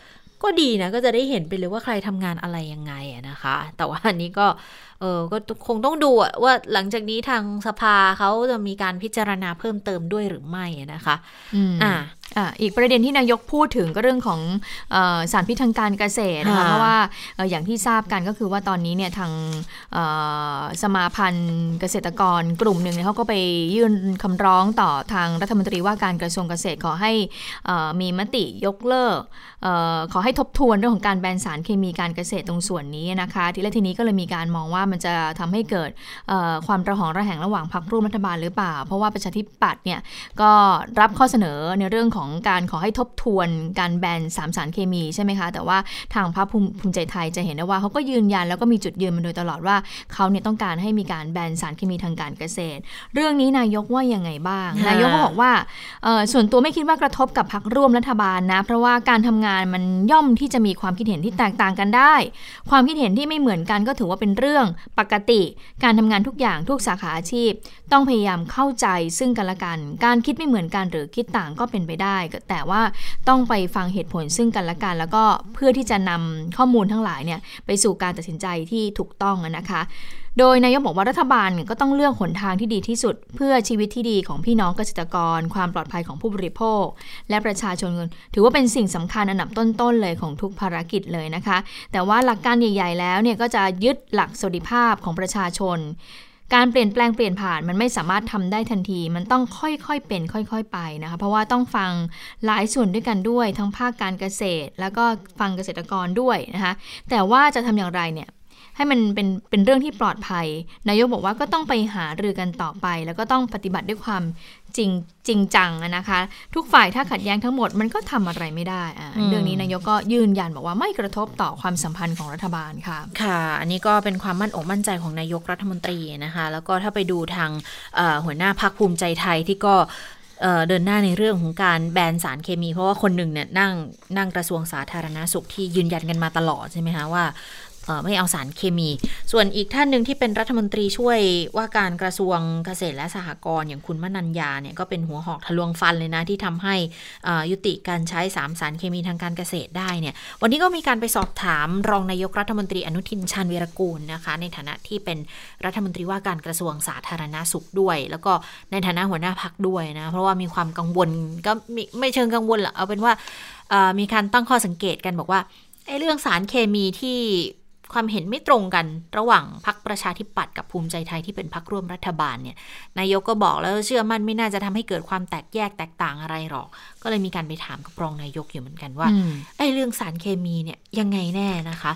ก็ดีนะก็จะได้เห็นไปเลยว่าใครทำงานอะไรยังไงอะนะคะ แต่ว่าอันนี้ก็ เออก็คงต้องดูว่าหลังจากนี้ทางสภาเขาจะมีการพิจารณาเพิ่มเติมด้วยหรือไม่นะคะอ่าอ่าอีกประเด็นที่นายกพูดถึงก็เรื่องของอสารพิษทางการเกษตรนะคะเพราะว่าอย่างที่ทราบกันก็คือว่าตอนนี้เนี่ยทางสมาพันธ์เกษตรกรกลุ่มหนึ่งเขาก็ไปยื่นคำร้องต่อทางรัฐมนตรีว่าการกระทรวงเกษตรขอให้มีมติยกเลิกขอให้ทบทวนเรื่องของการแบนสารเคมีการเกษตรตรงส่วนนี้นะคะทีแรกทีนี้ก็เลยมีการมองว่ามันจะทำให้เกิดความระหองระแหงระหว่างพรรคร่วมรัฐบาลหรือเปล่า เพราะว่าประชาธิปัตย์เนี่ยก็รับข้อเสนอในเรื่องของการขอให้ทบทวนการแบนสามสารเคมีใช่ไหมคะ แต่ว่าทางพรรคภูมิใจไทยจะเห็นได้ว่าเขาก็ยืนยันแล้วก็มีจุดยืนมาโดยตลอดว่าเขาเนี่ยต้องการให้มีการแบนสารเคมีทางการเกษตร เรื่องนี้นายกว่ายังไงบ้าง นายกก็บอกว่าส่วนตัวไม่คิดว่ากระทบกับพรรคร่วมรัฐบาลนะ เพราะว่าการทำงานมันย่อมที่จะมีความคิดเห็นที่แตกต่างกันได้ ความคิดเห็นที่ไม่เหมือนกันก็ถือว่าเป็นเรื่องปกติ การทำงานทุกอย่างทุกสาขาอาชีพ ต้องพยายามเข้าใจซึ่งกันและกัน การคิดไม่เหมือนกันหรือคิดต่างก็เป็นไปได้ แต่ว่าต้องไปฟังเหตุผลซึ่งกันและกัน แล้วก็เพื่อที่จะนำข้อมูลทั้งหลายเนี่ยไปสู่การตัดสินใจที่ถูกต้องนะคะ โดยนายกบอกว่ารัฐบาลก็ต้องเลือกหนทางที่ดีที่สุด เพื่อชีวิตที่ดีของพี่น้องเกษตรกร ความปลอดภัยของผู้บริโภค และประชาชนถือว่าเป็นสิ่งสำคัญอันดับต้นๆเลยของทุกภารกิจเลยนะคะ แต่ว่าหลักการใหญ่ ๆ แล้วเนี่ยก็จะยึดหลักสวัสดิภาพของประชาชนการเปลี่ยนแปลงเปลี่ยนผ่านมันไม่สามารถทำได้ทันที มันต้องค่อยๆเป็นค่อยๆไปนะคะ เพราะว่าต้องฟังหลายส่วนด้วยกันด้วย ทั้งภาคการเกษตร แล้วก็ฟังเกษตรกรด้วยนะคะ แต่ว่าจะทำอย่างไรเนี่ย ให้มันเป็นเป็นเรื่องที่ปลอดภัย นายกบอกว่าก็ต้องไปหารือกันต่อไป แล้วก็ต้องปฏิบัติด้วยความจริงจริงจังนะคะ ทุกฝ่ายถ้าขัดแย้งทั้งหมดมันก็ทำอะไรไม่ได้อะเรื่องนี้นายกก็ยืนยันบอกว่าไม่กระทบต่อความสัมพันธ์ของรัฐบาลค่ะ ค่ะ อันนี้ก็เป็นความมั่นอกมั่นใจของนายกรัฐมนตรีนะคะ แล้วก็ถ้าไปดูทางหัวหน้าพักภูมิใจไทยที่ก็เดินหน้าในเรื่องของการแบนสารเคมี เพราะว่าคนหนึ่งเนี่ยนั่งนั่งกระทรวงสาธารณาสุขที่ยืนยันกันมาตลอดใช่ไหมคะว่า ไม่เอาสารเคมี ส่วนอีกท่านหนึ่งที่เป็นรัฐมนตรีช่วยว่าการกระทรวงเกษตรและสหกรณ์อย่างคุณมนัญญาเนี่ยก็เป็นหัวหอกทะลวงฟันเลยนะที่ทำให้ยุติการใช้สามสารเคมีทางการเกษตรได้เนี่ยวันนี้ก็มีการไปสอบถามรองนายกรัฐมนตรีอนุทินชาญวีรกูลนะคะ ในฐานะที่เป็นรัฐมนตรีว่าการกระทรวงสาธารณาสุขด้วย แล้วก็ในฐานะหัวหน้าพักด้วยนะเพราะว่ามีความกังวลก็ไม่เชิงกังวลหรอกเอาเป็นว่ามีการตั้งข้อสังเกตกันบอกว่าไอ้เรื่องสารเคมีที่ ความเห็นไม่ตรงกันระหว่างพรรคประชาธิปัตย์กับภูมิใจไทยที่เป็นพรรคร่วมรัฐบาลเนี่ยนายกก็บอกแล้วเชื่อมั่นไม่น่าจะทำให้เกิดความแตกแยกแตกต่างอะไรหรอก ก็เลยมีการไปถามกับรองนายกอยู่เหมือนกันว่าไอ้เรื่องสารเคมีเนี่ยยังไงแน่นะคะ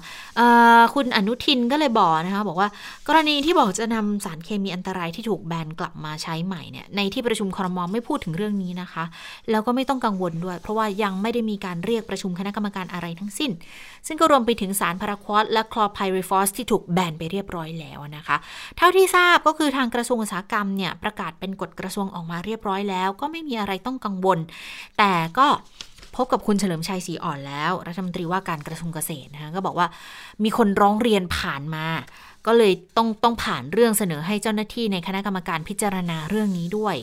คุณอนุทินก็เลยบอกนะคะบอกว่ากรณีที่บอกจะนำสารเคมีอันตรายที่ถูกแบนกลับมาใช้ใหม่เนี่ยในที่ประชุมครมไม่พูดถึงเรื่องนี้นะคะ แล้วก็ไม่ต้องกังวลด้วย เพราะว่ายังไม่ได้มีการเรียกประชุมคณะกรรมการอะไรทั้งสิ้น ซึ่งก็รวมไปถึงสารพาราควอสและคลอไพริฟอสที่ถูกแบนไปเรียบร้อยแล้วนะคะ เท่าที่ทราบก็คือทางกระทรวงอุตสาหกรรมเนี่ยประกาศเป็นกฎกระทรวงออกมาเรียบร้อยแล้ว ก็ไม่มีอะไรต้องกังวล แต่ก็พบกับคุณเฉลิมชัยศรีอ่อนแล้ว รัฐมนตรีว่าการกระทรวงเกษตรนะคะก็บอกว่ามีคนร้องเรียนผ่านมา ก็เลยต้องต้องผ่านเรื่องเสนอให้เจ้าหน้าที่ในคณะกรรมการพิจารณาเรื่องนี้ด้วย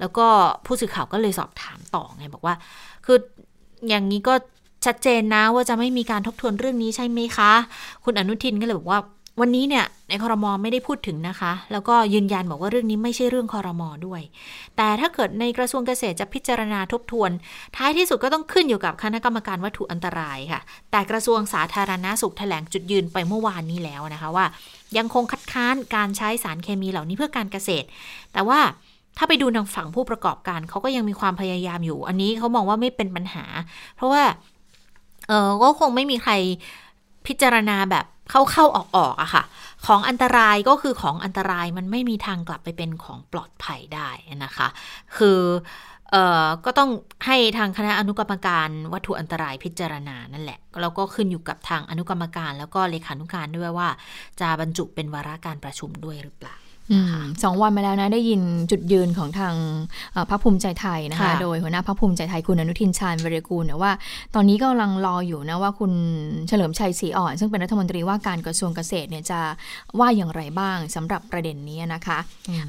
แล้วก็ผู้สื่อข่าวก็เลยสอบถามต่อไงบอกว่า คืออย่างนี้ก็ ชัดเจนนะว่าจะไม่มีการทบทวนเรื่องนี้ใช่ไหมคะ คุณอนุทินก็เลยบอกว่าวันนี้เนี่ยในคอรมอไม่ได้พูดถึงนะคะ แล้วก็ยืนยันบอกว่าเรื่องนี้ไม่ใช่เรื่องคอรมอด้วย แต่ถ้าเกิดในกระทรวงเกษตรจะพิจารณาทบทวน ท้ายที่สุดก็ต้องขึ้นอยู่กับคณะกรรมการวัตถุอันตรายค่ะ แต่กระทรวงสาธารณาสุขแถลงจุดยืนไปเมื่อวานนี้แล้วนะคะว่า ยังคงคัดค้านการใช้สารเคมีเหล่านี้เพื่อการเกษตร แต่ว่าถ้าไปดูทางฝั่งผู้ประกอบการเขาก็ยังมีความพยายามอยู่ อันนี้เขามองว่าไม่เป็นปัญหา เพราะว่า เออก็คงไม่มีใครพิจารณาแบบเข้าๆออกๆอะค่ะ ของอันตรายก็คือของอันตรายมันไม่มีทางกลับไปเป็นของปลอดภัยได้นะคะ คือเอ่อก็ต้องให้ทางคณะอนุกรรมการวัตถุอันตรายพิจารณานั่นแหละ แล้วก็ขึ้นอยู่กับทางอนุกรรมการ แล้วก็เลขานุการด้วยว่า จะบรรจุเป็นวาระการประชุมด้วยหรือเปล่า สองวันมาแล้วนะได้ยินจุดยืนของทางพรรคภูมิใจไทยนะคะ โดยหัวหน้าพรรคภูมิใจไทยคุณอนุทินชาญวรกูลเนี่ยว่า ตอนนี้ก็กำลังรออยู่นะว่าคุณเฉลิมชัยศรีอ่อน ซึ่งเป็นรัฐมนตรีว่าการกระทรวงเกษตรเนี่ยจะว่าอย่างไรบ้างสำหรับประเด็นนี้นะคะ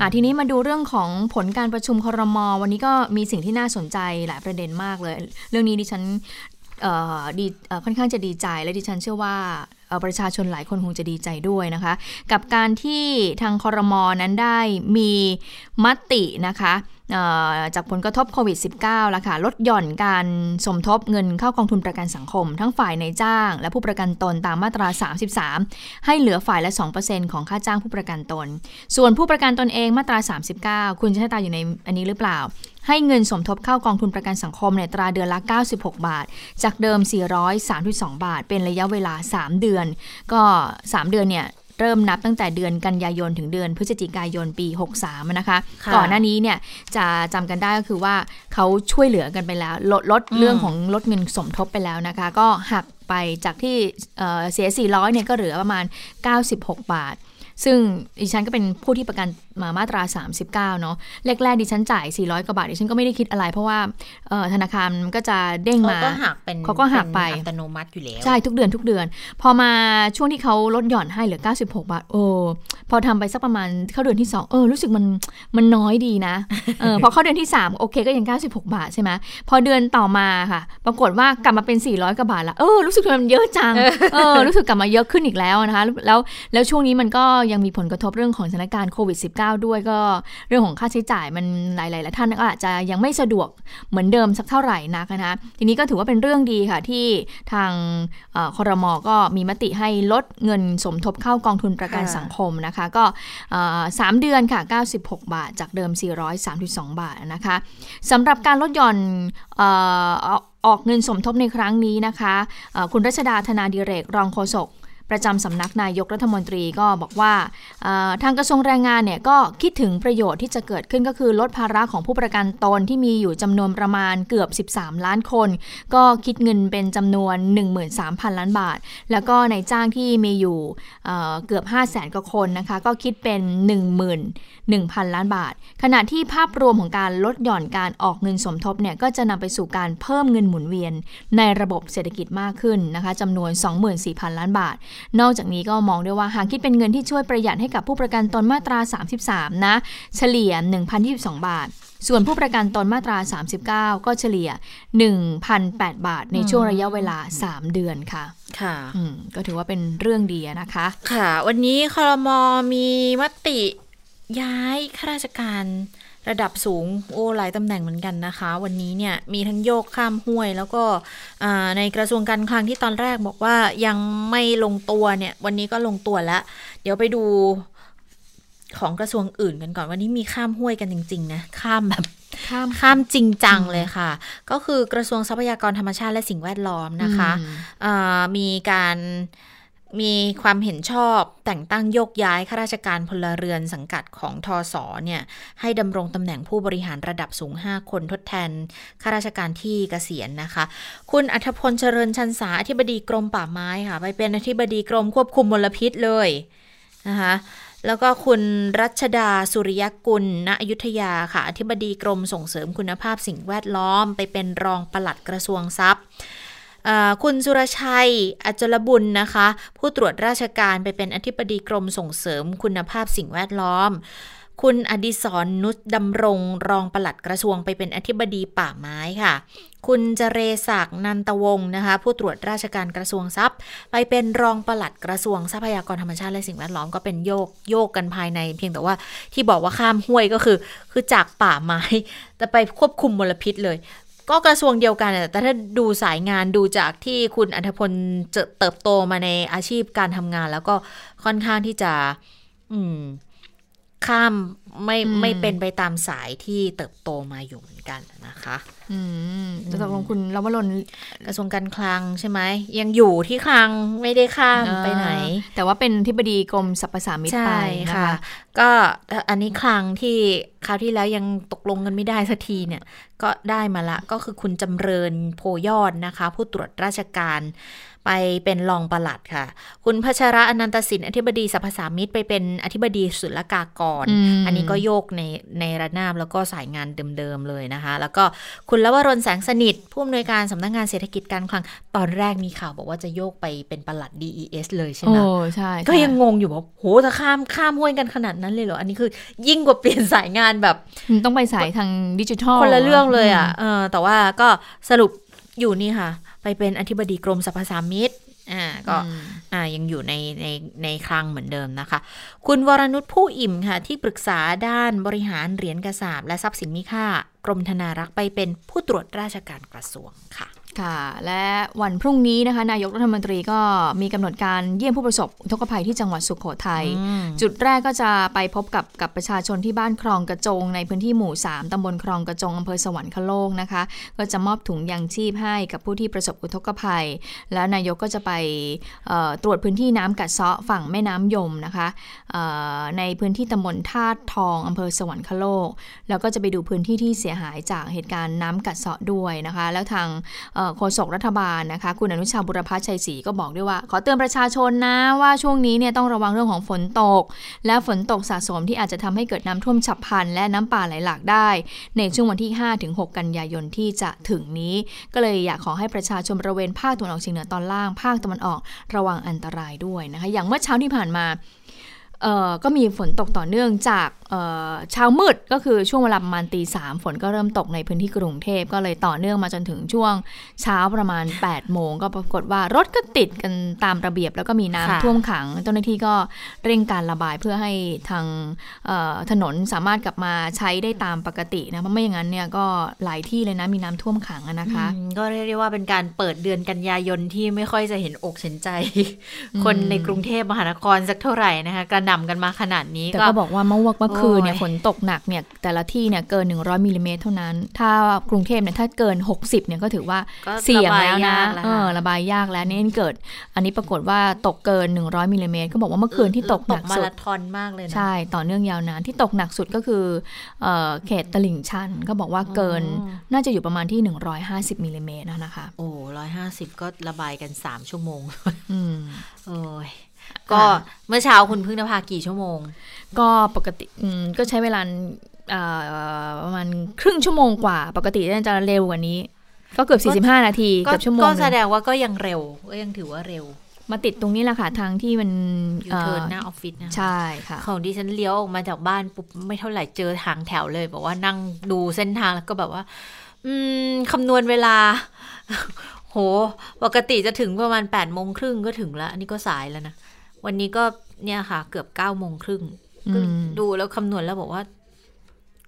ะทีนี้มาดูเรื่องของผลการประชุมครม วันนี้ก็มีสิ่งที่น่าสนใจหลายประเด็นมากเลย เรื่องนี้ดิฉันเอ่อดีเอ่อค่อนข้างจะดีใจและดิฉันเชื่อว่าเอ่อ ประชาชนหลายคนคงจะดีใจด้วยนะคะ กับการที่ทางคอรมอนั้นได้มีมตินะคะจากผลกระทบโควิด -19 ละค่ะ ลดหย่อนการสมทบเงินเข้ากองทุนประกันสังคม ทั้งฝ่ายในจ้าง และผู้ประกันตนตามมาตรา 33 ให้เหลือฝ่ายละ 2%ของค่าจ้างผู้ประกันตน ส่วนผู้ประกันตนเองมาตรา 39 คุณชะตาอยู่ในอันนี้หรือเปล่า ให้เงินสมทบเข้ากองทุนประกันสังคมในตราเดือนละ 96 บาท จากเดิม 432 บาท เป็นระยะเวลา 3 เดือนก็ 3 เดือนเนี่ยเริ่มนับตั้งแต่เดือนกันยายนถึงเดือนพฤศจิกายนปี 63 นะคะค่ะก่อนหน้านี้เนี่ยจะจำกันได้ก็คือว่าเขาช่วยเหลือกันไปแล้ว ลดลดอืมเรื่องของลดเงินสมทบไปแล้วนะคะ ก็หักไปจากที่เอ่อเสีย 400 เนี่ยก็เหลือประมาณ 96 บาทซึ่งดิฉันก็เป็นผู้ที่ประกัน มามาตรา 39 เนาะแรกๆดิฉันจ่าย 400 กว่าบาทดิฉันก็ไม่ได้คิดอะไร เพราะว่าเอ่อธนาคารมันก็จะเด้งเขามาก็หักเป็นเขาก็หักไปเนอัตโนมัติอยู่แล้ว ใช่ทุกเดือนทุกเดือน พอมาช่วงที่เขาลดหย่อนให้เหลือ 96 บาท โอ้พอทำไปสักประมาณเข้าเดือนที่ 2 เออรู้สึกมันมันน้อยดีนะเออพอเข้าเดือนที่ 3 โอเคก็ยัง 96 บาทใช่ไหมพอเดือนต่อมาค่ะ ปรากฏว่ากลับมาเป็น 400 กว่าบาทละเออรู้สึกทำไมมันเยอะจังเออรู้สึกกลับมาเยอะขึ้นอีกแล้วนะคะแล้วแล้วช่วงนี้มันก็ยังมีผลกระทบเรื่องของสถานการณ์โควิด -19 ด้วยก็เรื่องของค่าใช้จ่ายมันหลายๆหลายท่านก็อาจจะยังไม่สะดวกเหมือนเดิมสักเท่าไหร่นักนะคะทีนี้ก็ถือว่าเป็นเรื่องดีค่ะที่ทางคอรมอก็มีมติให้ลดเงินสมทบเข้ากองทุนประกันสังคมนะคะ ก็เอ่อสามเดือนค่ะ 96 บาท จากเดิม 432 บาทนะคะสำหรับการลดหย่อนออออกเงินสมทบในครั้งนี้นะคะเอ่อคุณรัชดาธนาดิเรกรองโฆษก ประจำสำนักนายกรัฐมนตรีก็บอกว่าทางกระทรวงแรงงานเนี่ยก็คิดถึงประโยชน์ที่จะเกิดขึ้นก็คือลดภาระของผู้ประกันตนที่มีอยู่จำนวนประมาณเกือบ 13 ล้านคน ก็คิดเงินเป็นจำนวน 13,000 ล้านบาท แล้วก็ในจ้างที่มีอยู่เเกือบ 5 0 0แสนกว่าคนนะคะก็คิดเป็น 11,000 ล้านบาท ขณะที่ภาพรวมของการลดหย่อนการออกเงินสมทบเนี่ยก็จะนำไปสู่การเพิ่มเงินหมุนเวียน ในระบบเศรษฐกิจมากขึ้นนะคะจำนวน 24,000 ล้านบาทนอกจากนี้ก็มองด้วยว่าหากคิดเป็นเงินที่ช่วยประหยัดให้กับผู้ประกันตนมาตรา 33 นะ เฉลี่ย 1,022 บาทส่วนผู้ประกันตนมาตรา 39 ก็เฉลี่ย 1,008 บาท ในช่วงระยะเวลา 3 เดือนค่ะ ค่ะอืมก็ถือว่าเป็นเรื่องดีอะนะคะ ค่ะ วันนี้คอรมอมีมติย้ายข้าราชการ ระดับสูงโอ้หลายตำแหน่งเหมือนกันนะคะ วันนี้เนี่ยมีทั้งโยกข้ามห้วย แล้วก็อ่าในกระทรวงการคลังที่ตอนแรกบอกว่ายังไม่ลงตัวเนี่ยวันนี้ก็ลงตัวแล้ว เดี๋ยวไปดูของกระทรวงอื่นกันก่อนวันนี้มีข้ามห้วยกันจริงๆนะข้ามแบบข้ามข้ามจริงจังเลยค่ะ ก็คือกระทรวงทรัพยากรธรรมชาติและสิ่งแวดล้อมนะคะอืมอ่ามีการ มีความเห็นชอบแต่งตั้งโยกย้ายข้าราชการพลเรือนสังกัดของทอสอเนี่ยให้ดำรงตำแหน่งผู้บริหารระดับสูง 5 คนทดแทนข้าราชการที่เกษียณนะคะ คุณอัธพลเจริญชันสาอธิบดีกรมป่าไม้ค่ะ ไปเป็นอธิบดีกรมควบคุมมลพิษเลยนะคะแล้วก็คุณรัชดาสุริยกุล ณอยุธยาค่ะ อธิบดีกรมส่งเสริมคุณภาพสิ่งแวดล้อม ไปเป็นรองปลัดกระทรวงทรัพย์ คุณสุรชัยอจลบุญนะคะ ผู้ตรวจราชการไปเป็นอธิบดีกรมส่งเสริมคุณภาพสิ่งแวดล้อม คุณอดิศรนุชดำรงรองปลัดกระทรวงไปเป็นอธิบดีป่าไม้ค่ะคุณเจเรศักนันตวงศ์นะคะ ผู้ตรวจราชการกระทรวงทรัพย์ ไปเป็นรองปลัดกระทรวงทรัพยากรธรรมชาติและสิ่งแวดล้อมก็เป็นโยกโยกกันภายใน เพียงแต่ว่าที่บอกว่าข้ามห้วยก็คือ คือจากป่าไม้ แต่ไปควบคุมมลพิษเลย ก็กระทรวงเดียวกัน แต่ถ้าดูสายงานดูจากที่คุณอัธพลเติบโตมาในอาชีพการทำงาน แล้วก็ค่อนข้างที่จะ อืม ข้ามไม่อืมไม่เป็นไปตามสายที่เติบโตมาอยู่เหมือนกันนะคะอืมแล้วตกลงคุณลวรนกระทรวงการคลังใช่ไหมยังอยู่ที่คลังไม่ได้ข้ามไปไหน แต่ว่าเป็นที่บดีกรมสรรพสามิตไปใช่นะค่ะคะก็อันนี้คลังที่คราวที่แล้วยังตกลงกันไม่ได้สักทีเนี่ย ก็ได้มาละก็คือคุณจำเริญโพยอดนะคะ ผู้ตรวจราชการ ไปเป็นรองปลัดค่ะ คุณพัชระอนันตสินอธิบดีสรรพสามิตไปเป็นอธิบดีศุลกากรอืมอันนี้ก็โยกในในระนาบแล้วก็สายงานเดิมๆเลยนะคะ แล้วก็คุณลวรนแสงสนิท ผู้อำนวยการสำนักงานเศรษฐกิจการคลังตอนแรกมีข่าวบอกว่าจะโยกไปเป็นปลัด DES เลยใช่ไหโอ้มใช่ก็ใช่ยังงงอยู่ว่าโหจะข้ามข้ามห้วยกันขนาดนั้นเลยเหรอ อันนี้คือยิ่งกว่าเปลี่ยนสายงานแบบ ต้องไปสายทางดิจิทัลคนละเรื่องเลยอะเออแต่ว่าก็สรุปอยู่นี่ค่ะ ไปเป็นอธิบดีกรมสรรพสามิตอ่าก็อืมอ่ายังอยู่ในในในคลังเหมือนเดิมนะคะ คุณวรนุชผู้อิ่มค่ะ ที่ปรึกษาด้านบริหารเหรียญกระสาบและทรัพย์สินมีค่ากรมธนารักษ์ไปเป็นผู้ตรวจราชการกระทรวงค่ะ ค่ะ และวันพรุ่งนี้นะคะ นายกรัฐมนตรีก็มีกำหนดการเยี่ยมผู้ประสบอุทกภัยที่จังหวัดสุขโขทัยอืมจุดแรกก็จะไปพบกับกับประชาชนที่บ้านคลองกระจง ในพื้นที่หมู่ 3ตำบลคลองกระจงอำเภอสวรรคโลกนะคะ ก็จะมอบถุงยางชีพให้กับผู้ที่ประสบอุทกภัย แล้วนายกก็จะไปเอ่อตรวจพื้นที่น้ำกัดเซาะฝั่งแม่น้ำยมนะคะเอ่อในพื้นที่ตำบลธาตุทองอำเภอสวรรคโลก แล้วก็จะไปดูพื้นที่ที่เสียหายจากเหตุการณ์น้ำกัดเซาะด้วยนะคะ แล้วทางเอ่อโฆษกรัฐบาลนะคะ คุณอนุชาบุรพชัยศรีก็บอกด้วยว่า ขอเตือนประชาชนนะว่าช่วงนี้เนี่ยต้องระวังเรื่องของฝนตก และฝนตกสะสมที่อาจจะทำให้เกิดน้ำท่วมฉับพลัน และน้ำป่าไหลหลากได้ ในช่วงวันที่ 5-6 กันยายนที่จะถึงนี้ ก็เลยอยากขอให้ประชาชนบริเวณภาคตะวันออกเฉียงเหนือตอนล่างภาคตะวันออกระวังอันตรายด้วยนะคะ อย่างเมื่อเช้าที่ผ่านมาก็มีฝนตกต่อเนื่องจากเอ่อเช้ามืดก็คือช่วงเวลาประมาณตีสามฝนก็เริ่มตกในพื้นที่กรุงเทพก็เลยต่อเนื่องมาจนถึงช่วงเช้าประมาณ8โมงก็ปรากฏว่ารถก็ติดกันตามระเบียบ แล้วก็มีน้ำค่ะท่วมขัง เจ้าหน้าที่ก็เร่งการระบายเพื่อให้ทางเอ่อถนนสามารถกลับมาใช้ได้ตามปกตินะเพราะไม่อย่างนั้นเนี่ยก็หลายที่เลยนะมีน้ำท่วมขังอะนะคะอืมก็เรียกได้ว่าเป็นการเปิดเดือนกันยายนที่ไม่ค่อยจะเห็นอกเห็นใจ คนในกรุงเทพมหานครสักเท่าไหร่นะคะกระหน่ำกันมาขนาดนี้แต่ก็บอกว่าเมื่อวเมื่อคืนเนี่ยโอ้ยฝนตกหนักเนี่ยแต่ละที่เนี่ยเกิน 100มิลลิเมตรเท่านั้น ถ้ากรุงเทพเนี่ยถ้าเกิน 60เนี่ยก็ถือว่าก็เสี่ยงระบายแล้วนะยากแล้วเออค่ะระบายยากแล้วนี่เกิด อันนี้ปรากฏว่าตกเกิน 100มิลลิเมตรก็บอกว่าเมื่อคืนที่ตกหนักมาสุดราธอนมากเลยนะใช่ต่อเนื่องยาวนานที่ตกหนักสุดก็คือเอ่อเขตตลิ่งชันก็บอกว่าเกินอ๋อน่าจะอยู่ประมาณที่ 150มิลลิเมตรนะคะ โอ้ร้อยห้าสิบก็ระบายกันสามชั่วโมงอืมโอ้ย ก็เมื่อเช้าคุณพึ่งนภากี่ชั่วโมง ก็ปกติอืมก็ใช้เวลาเอ่อประมาณครึ่งชั่วโมงกว่า ปกติน่าจะเร็วกว่านี้ ก็เกือบ 45 นาทีก็เกือบชั่วโมงก็หนึ่งแสดงว่าก็ยังเร็วก็ยังถือว่าเร็ว มาติดตรงนี้แหละค่ะทางที่มันยูเทิร์นหน้าออฟฟิศนะใช่ค่ะของดิฉันเลี้ยวออกมาจากบ้านปุ๊บไม่เท่าไหร่เจอทางแถวเลยบอกว่านั่งดูเส้นทางแล้วก็แบบว่า อืมคำนวณเวลาโห ปกติจะถึงประมาณ8ปดโมงครึ่งก็ถึงแล้ว อันนี้ก็สายแล้วนะ วันนี้ก็เนี่ยค่ะ เกือบ9ก้าโมงครึ่งอืก็มดูแล้วคำนวณแล้วบอกว่า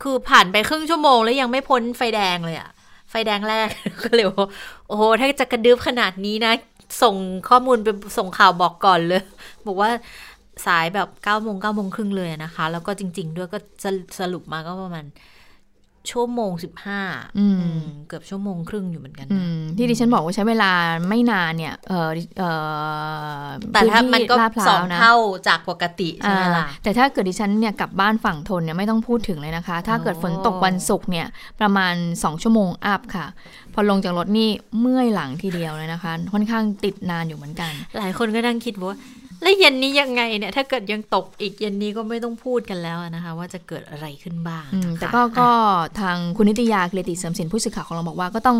คือผ่านไปครึ่งชั่วโมงแล้วยังไม่พ้นไฟแดงเลยอะไฟแดงแรกก็เลยว่าโอ้โห ถ้าจะกระดึบขนาดนี้นะ ส่งข้อมูลไปส่งข่าวบอกก่อนเลย บอกว่าสายแบบเก้าโมงเก้าโมงครึ่งเลยนะคะ แล้วก็จริง ๆ ด้วยก็จะสรุปมาก็ประมาณ ชั่วโมงสิบห้าอืมเกือบชั่วโมงครึ่งอยู่เหมือนกันอืนะมที่ดิฉันบอกว่าใช้เวลาไม่นานเนี่ยเออเออแต่ถ้ามันก็พื้ที่ลดพร้สวองนะเท่าจากปกติใช่ไหมล่ะอ่าแต่ถ้าเกิดดิฉันเนี่ยกลับบ้านฝั่งทนเนี่ยไม่ต้องพูดถึงเลยนะคะ ถ้าเกิดฝนตกวันศุกร์เนี่ยประมาณ2ชั่วโมงอัพค่ะ พอลงจากรถนี่เมื่อยหลังทีเดียวเลยนะคะ ค่อนข้างติดนานอยู่เหมือนกัน หลายคนก็นั่งคิดว่า แล้วเย็นนี้ยังไงเนี่ย ถ้าเกิดยังตกอีกเย็นนี้ก็ไม่ต้องพูดกันแล้วนะคะ ว่าจะเกิดอะไรขึ้นบ้างอืมนะคะแต่ก็ก็ทางคุณนิตยาเกรติเสริมสินผู้สื่อข่าวของเราบอกว่าก็ต้อง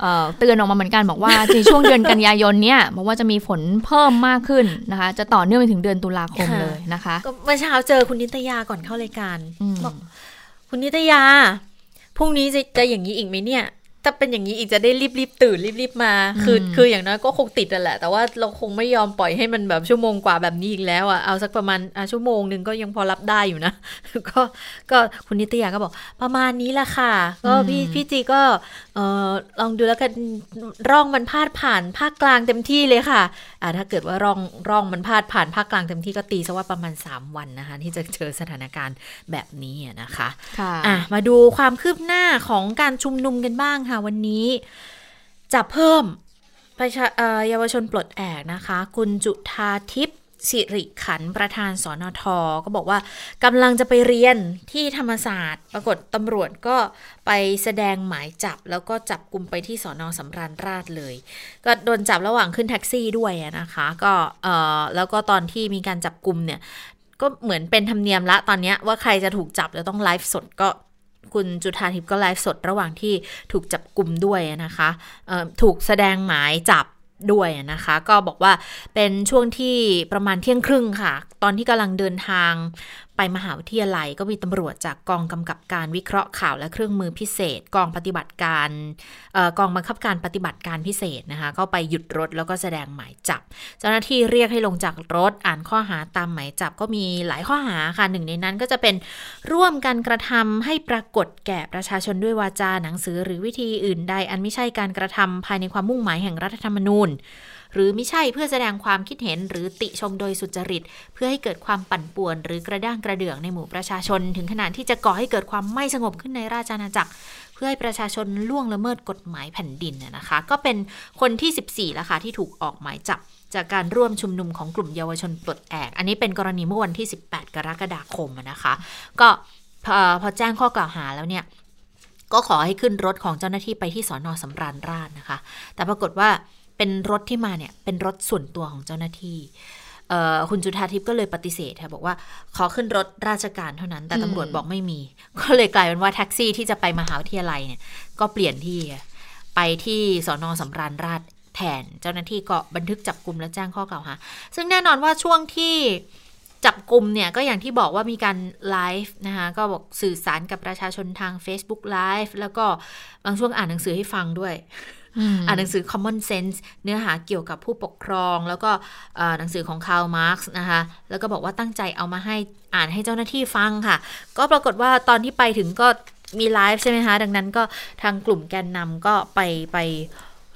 เอ่อเตือนออกมาเหมือนกันบอกว่าในช่วงเดือนกันยายนเนี่ยบอกว่าจะมีฝนเพิ่มมากขึ้นนะคะ จะต่อเนื่องไปถึงเดือนตุลาคมเลยนะคะก็เมื่อเช้าเจอคุณนิตยาก่อนเข้ารายการอืมบอกคุณนิตยาพรุ่งนี้จะจะอย่างนี้อีกไหมเนี่ย ถ้าเป็นอย่างนี้อีกจะได้รีบรีบๆตื่นรีบรีบๆมา คือคืออย่างน้อยก็คงติดนั่นแหละ แต่ว่าเราคงไม่ยอมปล่อยให้มันแบบชั่วโมงกว่าแบบนี้อีกแล้วอะเอาสักประมาณอะชั่วโมงหนึ่งก็ยังพอรับได้อยู่นะ ก็ก็คุณนิตยาก็บอก ประมาณนี้แหละค่ะ ก็พี่พี่จีก็เออลองดูแล้วกันร่องมันพาดผ่านภาคกลางเต็มที่เลยค่ะอ่าถ้าเกิดว่าร่องร่องมันพาดผ่านภาคกลางเต็มที่ก็ตีซะว่าประมาณ 3 วันนะคะ ที่จะเจอสถานการณ์แบบนี้อะนะคะค่ะอะมาดูความคืบหน้าของการชุมนุมกันบ้างค่ะวันนี้จะเพิ่มประชาเยาวชนปลดแอกนะคะ คุณจุธาทิพย์สิริขันประธานสอนอทก็บอกว่ากำลังจะไปเรียนที่ธรรมศาสตร์ ปรากฏตำรวจก็ไปแสดงหมายจับ แล้วก็จับกลุ่มไปที่สอนอสำราญราชเลย ก็โดนจับระหว่างขึ้นแท็กซี่ด้วยนะคะ ก็เออแล้วก็ตอนที่มีการจับกลุ่มเนี่ยก็เหมือนเป็นธรรมเนียมละตอนนี้ว่าใครจะถูกจับจะต้องไลฟ์สดก็ คุณจุธาทิพย์ก็ไลฟ์สดระหว่างที่ถูกจับกลุ่มด้วยนะคะถูกแสดงหมายจับด้วยนะคะ ก็บอกว่าเป็นช่วงที่ประมาณเที่ยงครึ่งค่ะ ตอนที่กำลังเดินทางไปมหาวิทยาลัยก็มีตำรวจจากกองกำกับการวิเคราะห์ข่าวและเครื่องมือพิเศษ กองปฏิบัติการออกองบังคับการปฏิบัติการพิเศษนะคะก็ไปหยุดรถแล้วก็แสดงหมายจับ เจ้าหน้าที่เรียกให้ลงจากรถอ่านข้อหาตามหมายจับก็มีหลายข้อหาค่ะหนึ่งในนั้นก็จะเป็นร่วมกันกระทำให้ปรากฏแก่ประชาชนด้วยวาจาหนังสือ หรือวิธีอื่นใดอันไม่ใช่การกระทำภายในความมุ่งหมายแห่งรัฐธรรมนูญ หรือไม่ใช่เพื่อแสดงความคิดเห็นหรือติชมโดยสุจริต เพื่อให้เกิดความปั่นป่วน หรือกระด้างกระเดื่องในหมู่ประชาชน ถึงขนาดที่จะก่อให้เกิดความไม่สงบขึ้นในราชอาณาจักร เพื่อให้ประชาชนล่วงละเมิดกฎหมายแผ่นดินนะคะ ก็เป็นคนที่ 14แล้วค่ะที่ถูกออกหมายจับจากการร่วมชุมนุมของกลุ่มเยาวชนปลดแอก อันนี้เป็นกรณีเมื่อวันที่ 18 กรกฎาคมนะคะ ก็พอพอแจ้งข้อกล่าวหาแล้วเนี่ย ก็ขอให้ขึ้นรถของเจ้าหน้าที่ไปที่สอนอสำราญราชนะคะ แต่ปรากฏว่า เป็นรถที่มาเนี่ยเป็นรถส่วนตัวของเจ้าหน้าที่คุณจุธาทิพย์ก็เลยปฏิเสธค่ะบอกว่าขอขึ้นรถราชการเท่านั้น แต่ตำรวจบอกไม่มี ก็เลยกลายเป็นว่าแท็กซี่ที่จะไปมหาวิทยาลัยเนี่ยก็เปลี่ยนที่ไปที่สอนอสำราญราชแทนเจ้าหน้าที่ก็บันทึกจับกลุ่มและแจ้งข้อกล่าวหาซึ่งแน่นอนว่าช่วงที่จับกลุ่มเนี่ยก็อย่างที่บอกว่ามีการไลฟ์นะคะก็บอกสื่อสารกับประชาชนทาง Facebook Live แล้วก็บางช่วงอ่านหนังสือให้ฟังด้วย อ่านหนังสือ common sense เนื้อหาเกี่ยวกับผู้ปกครอง แล้วก็หนังสือของคาร์ลมาร์กซ์นะคะ แล้วก็บอกว่าตั้งใจเอามาให้อ่านให้เจ้าหน้าที่ฟังค่ะ ก็ปรากฏว่าตอนที่ไปถึงก็มีไลฟ์ใช่ไหมคะ ดังนั้นก็ทางกลุ่มแกนนำก็ไปไป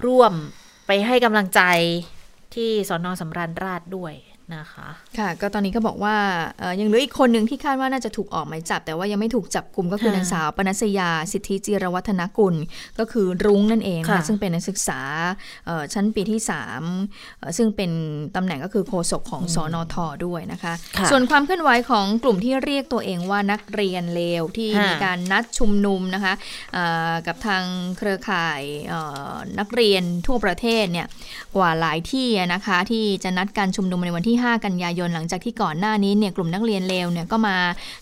ร่วมไปให้กำลังใจที่สน.สำราญราษฎร์ด้วย นะคะค่ะก็ตอนนี้ก็บอกว่ายังเหลืออีกคนหนึ่งที่คาดว่าน่าจะถูกออกหมายจับ แต่ว่ายังไม่ถูกจับกลุ่มก็คือนางสาวปนัสยาสิทธิจิรวัฒนกุล ก็คือรุ้งนั่นเองนะซึ่งเป็นนักศึกษาชั้นปีที่ 3 ซึ่งเป็นตำแหน่งก็คือโฆษกของสอนอทอด้วยนะคะส่วนความเคลื่อนไหวของกลุ่มที่เรียกตัวเองว่านักเรียนเลวที่มีการนัดชุมนุมนะคะกับทางเครือข่ายนักเรียนทั่วประเทศเนี่ยกว่าหลายที่นะคะที่จะนัดการชุมนุมในวันที่5 กันยายนหลังจากที่ก่อนหน้านี้เนี่ยกลุ่มนักเรียนเลวเนี่ยก็มา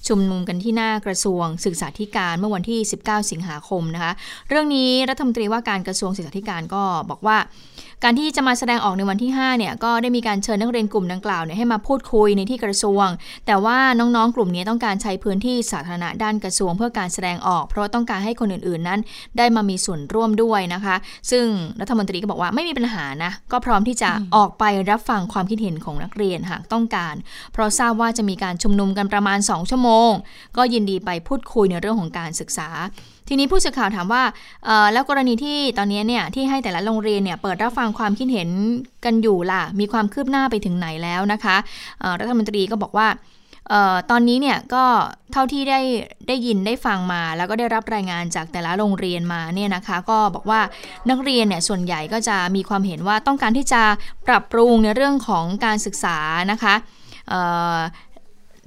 ชุมนุมกันที่หน้ากระทรวงศึกษาธิการเมื่อวันที่ 19 สิงหาคมนะคะ เรื่องนี้รัฐมนตรีว่าการกระทรวงศึกษาธิการก็บอกว่าการที่จะมาแสดงออกในวันที่5เนี่ยก็ได้มีการเชิญนักเรียนกลุ่มดังกล่าวเนี่ยให้มาพูดคุยในที่กระทรวง แต่ว่าน้องๆ กลุ่มนี้ต้องการใช้พื้นที่สาธารณะด้านกระทรวงเพื่อการแสดงออก เพราะต้องการให้คนอื่นๆนั้น ได้มามีส่วนร่วมด้วยนะคะ ซึ่งรัฐมนตรีก็บอกว่าไม่มีปัญหานะก็พร้อมที่จะออกไปรับฟังความคิดเห็นของนักเรียนหากต้องการ เพราะทราบว่าจะมีการชุมนุมกันประมาณ 2 ชั่วโมง ก็ยินดีไปพูดคุยในเรื่องของการศึกษา ทีนี้ผู้สื่อข่าวถามว่าแล้วกรณีที่ตอนนี้เนี่ยที่ให้แต่ละโรงเรียนเนี่ยเปิดรับฟังความคิดเห็นกันอยู่ล่ะ มีความคืบหน้าไปถึงไหนแล้วนะคะรัฐมนตรีก็บอกว่าตอนนี้เนี่ยก็เท่าที่ได้ได้ยินได้ฟังมา แล้วก็ได้รับรายงานจากแต่ละโรงเรียนมาเนี่ยนะคะ ก็บอกว่านักเรียนเนี่ยส่วนใหญ่ก็จะมีความเห็นว่าต้องการที่จะปรับปรุงในเรื่องของการศึกษานะคะ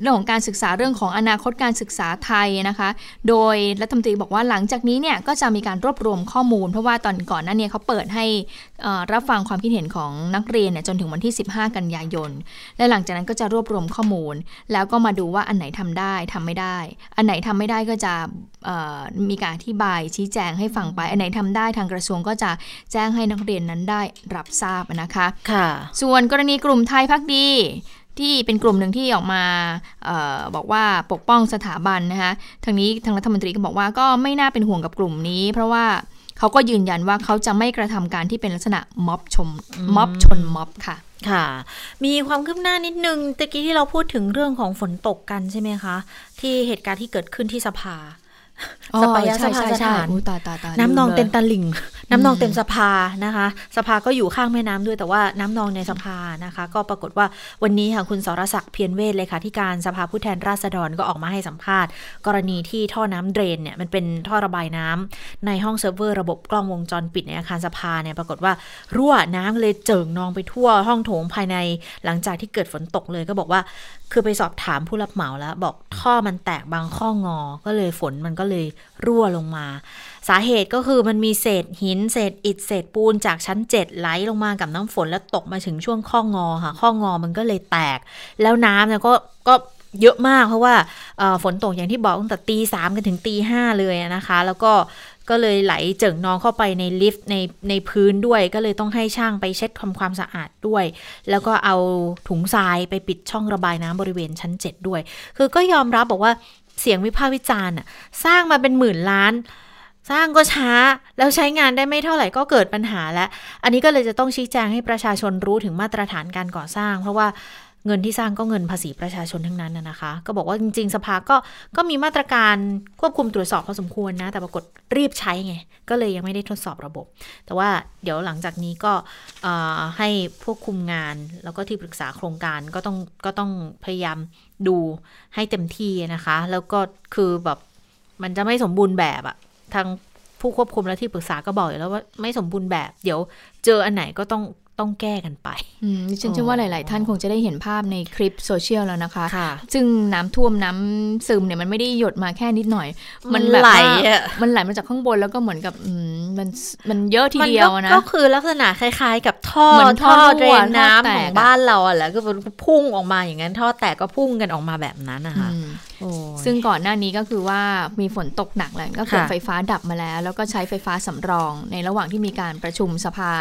เรื่องของการศึกษาเรื่องของอนาคตการศึกษาไทยนะคะ โดยรัฐมนตรีบอกว่าหลังจากนี้เนี่ยก็จะมีการรวบรวมข้อมูล เพราะว่าตอนก่อนหน้านี้เขาเปิดให้รับฟังความคิดเห็นของนักเรียนเนี่ยจนถึงวันที่ 15 กันยายน และหลังจากนั้นก็จะรวบรวมข้อมูล แล้วก็มาดูว่าอันไหนทำได้ทำไม่ได้ อันไหนทำไม่ได้ก็จะมีการอธิบายชี้แจงให้ฟังไป อันไหนทำได้ทางกระทรวงก็จะแจ้งให้นักเรียนนั้นได้รับทราบนะคะค่ะส่วนกรณีกลุ่มไทยพักดี ที่เป็นกลุ่มหนึ่งที่ออกมาออบอกว่าปกป้องสถาบันนะคะทางนี้ทางรัฐมนตรีก็บอกว่าก็ไม่น่าเป็นห่วงกับกลุ่มนี้ เพราะว่าเขาก็ยืนยันว่าเขาจะไม่กระทำการที่เป็นลักษณะม็อบชมม็อบชนม็อบค่ะค่ะ มีความคืบหน้านิดนึงตะกี้ที่เราพูดถึงเรื่องของฝนตกกันใช่ไหมคะ ที่เหตุการณ์ที่เกิดขึ้นที่สภาสัปปายะสภาสถานน้ำนองเต็มตลิ่ง น้ำนองเต็มสภานะคะ สภาก็อยู่ข้างแม่น้ำด้วยแต่ว่าน้ำนองในสภานะคะ ก็ปรากฏว่าวันนี้ค่ะคุณสรศักดิ์เพียรเวทเลยค่ะที่การสภาผู้แทนราษฎรก็ออกมาให้สัมภาษณ์ กรณีที่ท่อน้ำ drain เนี่ยมันเป็นท่อระบายน้ำในห้องเซิร์ฟเวอร์ระบบกล้องวงจรปิดในอาคารสภาเนี่ยปรากฏว่ารั่วน้ำเลยเจิ่งนองไปทั่วห้องโถงภายในหลังจากที่เกิดฝนตกเลยก็บอกว่า คือไปสอบถามผู้รับเหมาแล้ว บอกท่อมันแตกบางข้องอ ก็เลยฝนมันก็เลยรั่วลงมา สาเหตุก็คือมันมีเศษหิน เศษอิฐเศษปูนจากชั้นเจ็ดไหลลงมากับน้ำฝนแล้วตกมาถึงช่วงข้องอค่ะ ข้องอมันก็เลยแตก แล้วน้ำเนี่ยก็ก็เยอะมากเพราะว่าฝนตกอย่างที่บอกตั้งแต่ตีสามกันถึงตีห้าเลยนะคะ แล้วก็ก็เลยไหลเจิ่งนองเข้าไปในลิฟต์ในในพื้นด้วย ก็เลยต้องให้ช่างไปเช็ดทำความสะอาดด้วย แล้วก็เอาถุงทรายไปปิดช่องระบายน้ำบริเวณชั้น 7 ด้วย คือก็ยอมรับบอกว่าเสียงวิพากษ์วิจารณ์สร้างมาเป็นหมื่นล้าน สร้างก็ช้าแล้วใช้งานได้ไม่เท่าไหร่ก็เกิดปัญหาแล้ว อันนี้ก็เลยจะต้องชี้แจงให้ประชาชนรู้ถึงมาตรฐานการก่อสร้าง เพราะว่าเงินที่สร้างก็เงินภาษีประชาชนทั้งนั้นนะคะ ก็บอกว่าจริง ๆ สภาก็ก็มีมาตรการควบคุมตรวจสอบพอสมควรนะ แต่ปรากฏรีบใช้ไง ก็เลยยังไม่ได้ทดสอบระบบ แต่ว่าเดี๋ยวหลังจากนี้ก็ให้พวกคุมงานแล้วก็ที่ปรึกษาโครงการก็ต้องก็ต้องพยายามดูให้เต็มที่นะคะ แล้วก็คือแบบมันจะไม่สมบูรณ์แบบอะ ทางผู้ควบคุมและที่ปรึกษาก็บอกอยู่แล้วว่าไม่สมบูรณ์แบบ เดี๋ยวเจออันไหนก็ต้องต้องแก้กันไปอืมดิฉันเชื่อว่าหลาย ๆ ท่านคงจะได้เห็นภาพในคลิปโซเชียลแล้วนะคะค่ะซึ่งน้ำท่วมน้ำซึมเนี่ยมันไม่ได้หยดมาแค่นิดหน่อย มันแบบไหลว่าอะมันไหลมาจากข้างบนแล้วก็เหมือนกับอืมมันมันเยอะทีเดียวมันก็นะก็คือลักษณะคล้าย ๆ กับท่อเหมือนท่อเดรรั่วนน้ำท่อแตของกอะบ้านเราอะแหละก็พุ่งออกมาอย่างนั้นท่อแตกก็พุ่งกันออกมาแบบนั้นนะคะอืมโอ้ย ซึ่งก่อนหน้านี้ก็คือว่ามีฝนตกหนักแหละก็เกิดค่ะไฟฟ้าดับมาแล้ว แล้วก็ใช้ไฟฟ้าสำรอง ในระหว่างที่มีการประชุมสภา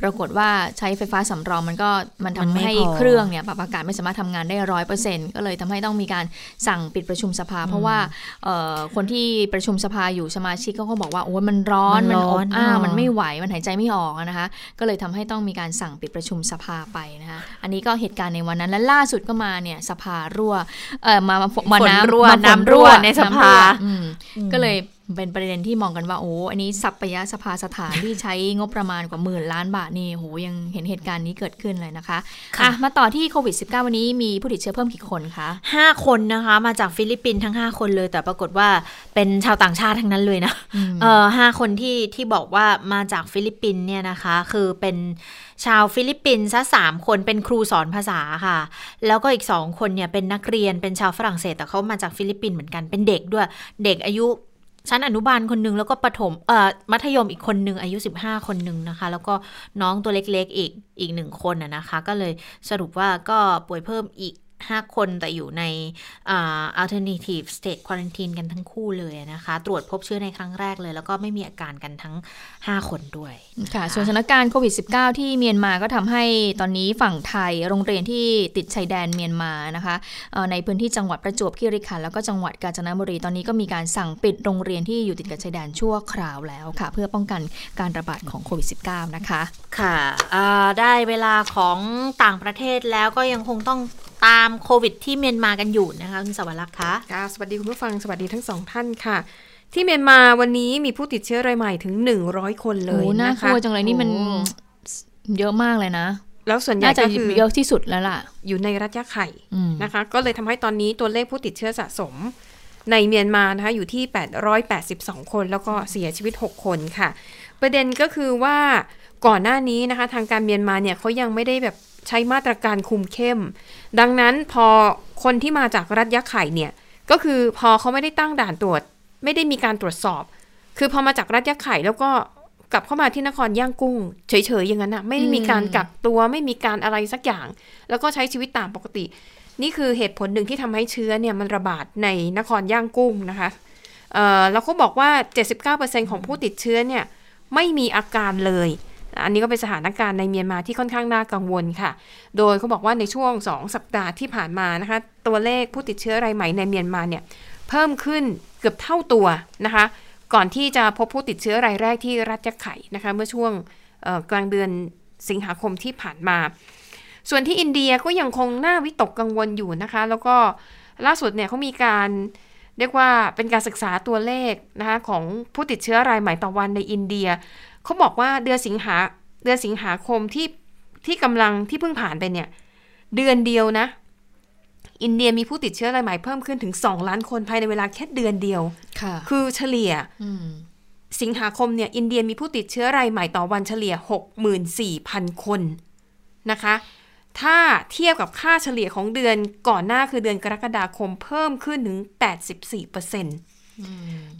ปรากฏว่าใช้ไฟฟ้าสำรองมันก็มันทำมันไม่ให้พอเครื่องเนี่ยปรับอากาศไม่สามารถทำงานได้ร้อยเปอร์เซ็นต์ก็เลยทำให้ต้องมีการสั่งปิดประชุมสภา เพราะว่าเอ่อคนที่ประชุมสภาอยู่สมาชิกก็บอกว่าโอ้ยมันร้อนมันมันร้ออนบอ้าวอ่ามัมันไม่ไหวมันหายใจไม่ออกอะนะคะ ก็เลยทำให้ต้องมีการสั่งปิดประชุมสภาไปนะคะอันนี้ก็เหตุการณ์ในวันนั้นและล่าสุดก็มาเนี่ยสภารั่วเอ่อมามามาฝนน้ำรั่วมาฝน้ำรั่วในสภาน้ำรั่วอืมก็เลยเป็นประเด็นที่มองกันว่าโอ้อันนี้สัปยะสภาสถานที่ใช้งบประมาณกว่าหมื่นล้านบาทนี่โหยังเห็นเหตุการณ์นี้เกิดขึ้นเลยนะคะค่ะอะมาต่อที่โควิด -19 วันนี้มีผู้ติดเชื้อเพิ่มกี่คนคะห้าคนนะคะ มาจากฟิลิปปินส์ทั้งห้าคนเลย แต่ปรากฏว่าเป็นชาวต่างชาติทั้งนั้นเลยนะเออห้าคนที่ที่บอกว่ามาจากฟิลิปปินส์เนี่ยนะคะ คือเป็นชาวฟิลิปปินส์ซะสามคนเป็นครูสอนภาษาค่ะ แล้วก็อีกสองคนเนี่ยเป็นนักเรียนเป็นชาวฝรั่งเศสแต่เขามาจากฟิลิปปินส์เหมือนกันเป็นเด็กด้วย เด็กอายุ ชั้นอนุบาลคนหนึงแล้วก็ประถมเอ่อมัธยมอีกคนหนึ่งอายุ 15 คนหนึ่งนะคะ แล้วก็น้องตัวเล็กๆอีกอีกหนึ่งคนนะคะ ก็เลยสรุปว่าก็ป่วยเพิ่มอีก 5 คนแต่อยู่ในอ่า alternative state quarantine กันทั้งคู่เลยนะคะ ตรวจพบเชื้อในครั้งแรกเลย แล้วก็ไม่มีอาการกันทั้ง 5 คนด้วยค่ะส่วนสถานการณ์โควิด -19 ที่เมียนมาก็ทำให้ตอนนี้ฝั่งไทยโรงเรียนที่ติดชายแดนเมียนมานะคะเอ่อในพื้นที่จังหวัดประจวบคีรีขันธ์แล้วก็จังหวัดกาญจนบุรีตอนนี้ก็มีการสั่งปิดโรงเรียนที่อยู่ติดกับชายแดนชั่วคราวแล้วค่ะ เพื่อป้องกันการระบาดของโควิด -19 นะคะ ค่ะอ่าได้เวลาของต่างประเทศแล้วก็ยังคงต้อง ตามโควิดที่เมียนมากันอยู่นะคะคุณสวรรค์คะค่ะสวัสดีคุณผู้ฟังสวัสดีทั้งสองท่านค่ะ ที่เมียนมาวันนี้มีผู้ติดเชื้อรายใหม่ถึง 100 คนเลโอ้ยน่านะกคะลัวจังเลยนี่มันโอ้เยอะมากเลยนะแล้วส่วนใหญ่น่าจะก็คือเยอะที่สุดแล้วล่ะ อยู่ในรัฐยะไข่อืมนะคะ ก็เลยทำให้ตอนนี้ตัวเลขผู้ติดเชื้อสะสม ในเมียนมานะคะอยู่ที่ 882 คน แล้วก็เสียชีวิต 6 คนค่ะ ประเด็นก็คือว่าก่อนหน้านี้นะคะ ทางการเมียนมาเนี่ยเขายังไม่ได้แบบใช้มาตรการคุมเข้ม ดังนั้นพอคนที่มาจากรัฐยะไข่เนี่ย ก็คือพอเขาไม่ได้ตั้งด่านตรวจ ไม่ได้มีการตรวจสอบ คือพอมาจากรัฐยะไข่แล้วก็กลับเข้ามาที่นครย่างกุ้ง เฉยๆอย่างนั้นอะไม่ได้มีการกักตัวไม่มีการอะไรสักอย่าง แล้วก็ใช้ชีวิตตามปกติ นี่คือเหตุผลหนึ่งที่ทำให้เชื้อเนี่ยมันระบาดในนครย่างกุ้งนะคะเอ่อแล้วเขาบอกว่า 79%ของผู้ติดเชื้อเนี่ยไม่มีอาการเลย อันนี้ก็เป็นสถานการณ์ในเมียนมาที่ค่อนข้างน่ากังวลค่ะ โดยเขาบอกว่าในช่วง 2 สัปดาห์ที่ผ่านมานะคะ ตัวเลขผู้ติดเชื้อรายใหม่ในเมียนมาเนี่ยเพิ่มขึ้นเกือบเท่าตัวนะคะ ก่อนที่จะพบผู้ติดเชื้อรายแรกที่รัฐยะไข่นะคะ เมื่อช่วงกลางเดือนสิงหาคมที่ผ่านมา ส่วนที่อินเดียก็ยังคงน่าวิตกกังวลอยู่นะคะ แล้วก็ล่าสุดเนี่ยเขามีการเรียกว่าเป็นการศึกษาตัวเลขนะคะของผู้ติดเชื้อรายใหม่ต่อวันในอินเดีย เขาบอกว่าเดือนสิงหาเดือนสิงหาคมที่ที่กำลังที่เพิ่งผ่านไปเนี่ย เดือนเดียวนะ อินเดียมีผู้ติดเชื้อรายใหม่เพิ่มขึ้นถึง2ล้านคนภายในเวลาแค่เดือนเดียวค่ะคือเฉลี่ยอืมสิงหาคมเนี่ยอินเดียมีผู้ติดเชื้อรายใหม่ต่อวันเฉลี่ย 64,000 คนนะคะ ถ้าเทียบกับค่าเฉลี่ยของเดือนก่อนหน้าคือเดือนกรกฎาคมเพิ่มขึ้นถึง 84%อิน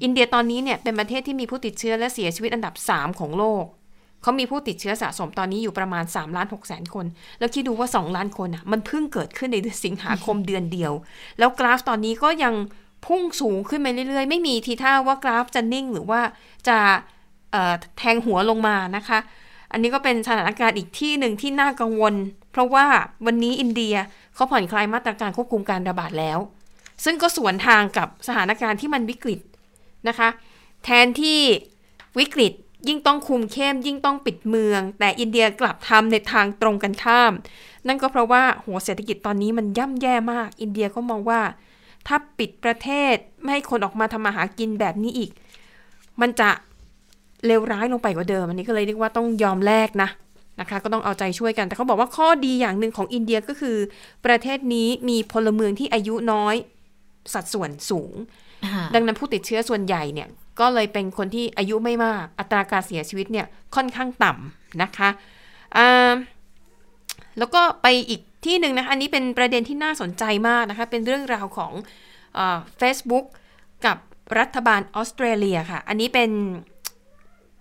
อินเดียตอนนี้เนี่ยเป็นประเทศที่มีผู้ติดเชื้อและเสียชีวิตอันดับ 3 ของโลก เขามีผู้ติดเชื้อสะสมตอนนี้อยู่ประมาณ3ล้าน6แสนคน แล้วคิดดูว่า 2 ล้านคนอะมันเพิ่งเกิดขึ้นในเดือนสิงหาคมเดือนเดียว แล้วกราฟตอนนี้ก็ยังพุ่งสูงขึ้นไปเรื่อยๆ ไม่มีทีท่าว่ากราฟจะนิ่งหรือว่าจะแทงหัวลงมานะคะ อันนี้ก็เป็นสถานการณ์อีกที่หนึ่งที่น่ากังวล เพราะว่าวันนี้อินเดียเขาผ่อนคลายมาตรการควบคุมการระบาดแล้ว ซึ่งก็สวนทางกับสถานการณ์ที่มันวิกฤตนะคะ แทนที่วิกฤตยิ่งต้องคุมเข้ม ยิ่งต้องปิดเมือง แต่อินเดียกลับทำในทางตรงกันข้าม นั่นก็เพราะว่าหัวเศรษฐกิจตอนนี้มันย่ำแย่มาก อินเดียก็มองว่า ถ้าปิดประเทศไม่ให้คนออกมาทำมาหากินแบบนี้อีก มันจะเลวร้ายลงไปกว่าเดิม อันนี้ก็เลยเรียกว่าต้องยอมแลกนะนะคะก็ต้องเอาใจช่วยกัน แต่เขาบอกว่าข้อดีอย่างหนึ่งของอินเดียก็คือ ประเทศนี้มีพลเมืองที่อายุน้อย สัดส่วนสูง ดังนั้นผู้ติดเชื้อส่วนใหญ่เนี่ย ก็เลยเป็นคนที่อายุไม่มาก อัตราการเสียชีวิตเนี่ยค่อนข้างต่ำนะคะอ่าแล้วก็ไปอีกที่หนึ่งนะคะ อันนี้เป็นประเด็นที่น่าสนใจมากนะคะ เป็นเรื่องราวของเฟซบุ๊กกับรัฐบาลออสเตรเลียค่ะ อันนี้เป็น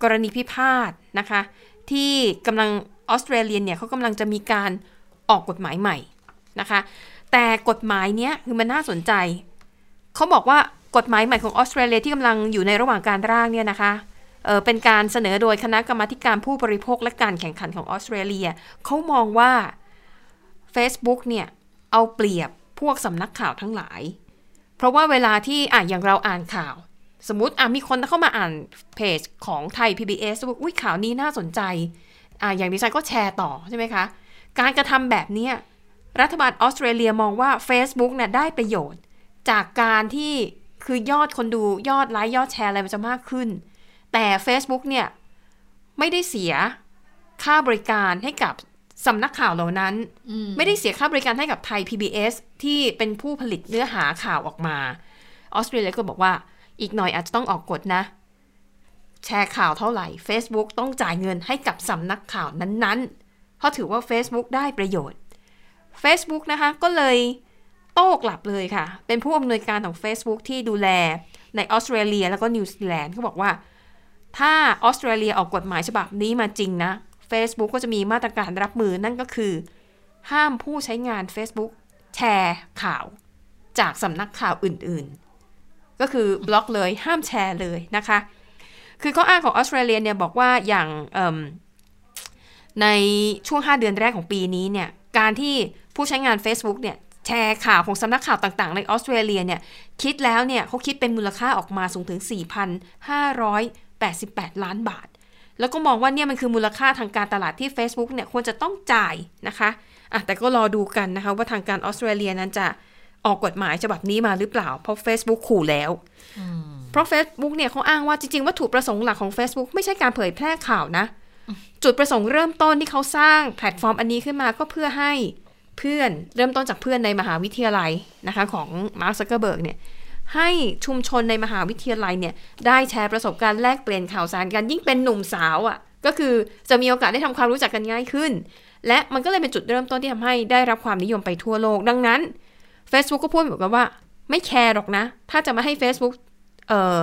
กรณีพิพาทนะคะ ที่กำลังออสเตรเลียเนี่ยเขากำลังจะมีการออกกฎหมายใหม่นะคะ แต่กฎหมายเนี้ยคือมันน่าสนใจ เขาบอกว่ากฎหมายใหม่ของออสเตรเลียที่กำลังอยู่ในระหว่างการร่างเนี่ยนะคะเเป็นการเสนอโดยคณะกรรมาการผู้บริโภคและการแข่งขันของออสเตรเลียเขามองว่า Facebook เนี่ยเอาเปรียบพวกสำนักข่าวทั้งหลาย เพราะว่าเวลาที่อะอย่างเราอ่านข่าว สมมติอะมีคนเข้ามาอ่านเพจของไทย PBS ว่าอุ้ยข่าวนี้น่าสนใจอะอย่างดิฉันก็แชร์ต่อใช่ไหมคะ การกระทำแบบนี้รัฐบาลออสเตรเลียมองว่า Facebook เนี่ยได้ประโยชน์ จากการที่คือยอดคนดูยอดไลค์ยอดแชร์อะไรมันจะมากขึ้น แต่ Facebook เนี่ย ไม่ได้เสียค่าบริการให้กับสำนักข่าวเหล่านั้น ไม่ได้เสียค่าบริการให้กับไทย PBS ที่เป็นผู้ผลิตเนื้อหาข่าวออกมาออสเตรเลียก็บอกว่าอีกหน่อยอาจจะต้องออกกฎนะ แชร์ข่าวเท่าไหร่ Facebook ต้องจ่ายเงินให้กับสำนักข่าวนั้นๆ เพราะถือว่า Facebook ได้ประโยชน์ Facebook นะคะก็เลย โต้กลับเลยค่ะ เป็นผู้อำนวยการของ Facebook ที่ดูแลในออสเตรเลียแล้วก็นิวซีแลนด์เขาบอกว่า ถ้าออสเตรเลียออกกฎหมายฉบับนี้มาจริงนะ Facebook ก็จะมีมาตรการรับมือนั่นก็คือ ห้ามผู้ใช้งาน Facebook แชร์ข่าวจากสำนักข่าวอื่นๆ ก็คือบล็อกเลยห้ามแชร์เลยนะคะ คือข้ออ้างของออสเตรเลียเนี่ยบอกว่าอย่างในช่วง 5 เดือนแรกของปีนี้เนี่ย การที่ผู้ใช้งาน Facebook เนี่ย แชร์ข่าวของสำนักข่าวต่างๆ ในออสเตรเลียเนี่ยคิดแล้วเนี่ยเขาคิดเป็นมูลค่าออกมาสูงถึง 4,588 ล้านบาท แล้วก็มองว่าเนี่ยมันคือมูลค่าทางการตลาดที่ Facebook เนี่ยควรจะต้องจ่ายนะคะอะแต่ก็รอดูกันนะคะว่าทางการออสเตรเลียนั้นจะออกกฎหมายฉบับนี้มาหรือเปล่า เพราะ Facebook ขู่แล้ว เพราะ Facebook เนี่ยเขาอ้างว่าจริง ๆ วัตถุประสงค์หลักของ Facebook ไม่ใช่การเผยแพร่ข่าวนะ จุดประสงค์เริ่มต้นที่เขาสร้างแพลตฟอร์มอันนี้ขึ้นมาก็เพื่อให้ เพื่อนเริ่มต้นจากเพื่อนในมหาวิทยาลัยนะคะของมาร์คซักเกอร์เบิร์กเนี่ยให้ชุมชนในมหาวิทยาลัยเนี่ยได้แชร์ประสบการณ์แลกเปลี่ยนข่าวสารกันยิ่งเป็นหนุ่มสาวอะ่ะก็คือจะมีโอกาสได้ทำความรู้จักกันง่ายขึ้น และมันก็เลยเป็นจุดเริ่มต้นที่ทำให้ได้รับความนิยมไปทั่วโลก ดังนั้น Facebook ก็พูดเหมือนกันว่าไม่แคร์หรอกนะ ถ้าจะมาให้ Facebook เอ่อ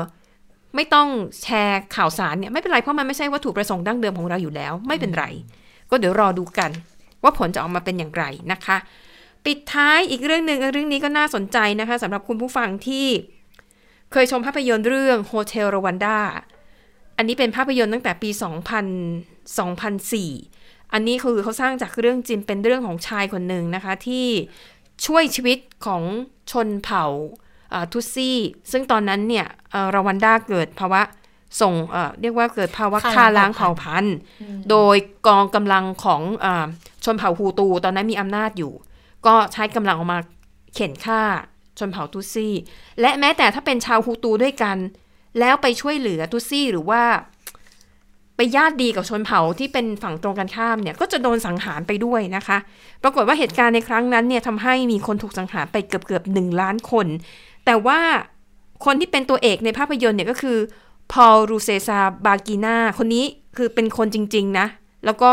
ไม่ต้องแชร์ข่าวสารเนี่ยไม่เป็นไรเพราะมันไม่ใช่วัตถุประสงค์ดั้งเดิมของเราอยู่แล้ว ไม่เป็นไร ก็เดี๋ยวรอดูกัน ว่าผลจะออกมาเป็นอย่างไรนะคะ ปิดท้ายอีกเรื่องหนึ่งเรื่องนี้ก็น่าสนใจนะคะสำหรับคุณผู้ฟังที่เคยชมภาพยนตร์เรื่อง Hotel Rwanda อันนี้เป็นภาพยนตร์ตั้งแต่ปี 2000 2004 อันนี้คือเขาสร้างจากเรื่องจริงเป็นเรื่องของชายคนหนึ่งนะคะ ที่ช่วยชีวิตของชนเผ่าทุซี่ ซึ่งตอนนั้นเนี่ยรวันดาเกิดภาวะส่งเรียกว่าเกิดภาวะฆ่าล้างเผ่าพันธุ์ โดยกองกำลังของอ ชนเผ่าฮูตูตอนนั้นมีอำนาจอยู่ ก็ใช้กำลังออกมาเข็นฆ่าชนเผ่าทุซี่ และแม้แต่ถ้าเป็นชาวฮูตูด้วยกัน แล้วไปช่วยเหลือทุซี่หรือว่า ไปญาติดีกับชนเผ่าที่เป็นฝั่งตรงกันข้ามเนี่ยก็จะโดนสังหารไปด้วยนะคะ ปรากฏว่าเหตุการณ์ในครั้งนั้นเนี่ยทำให้มีคนถูกสังหารไปเกือบเกือบหนึ่งล้านคน แต่ว่าคนที่เป็นตัวเอกในภาพยนตร์เนี่ยก็คือพอลรูเซซาบากีนาคนนี้คือเป็นคนจริง ๆ นะ แล้วก็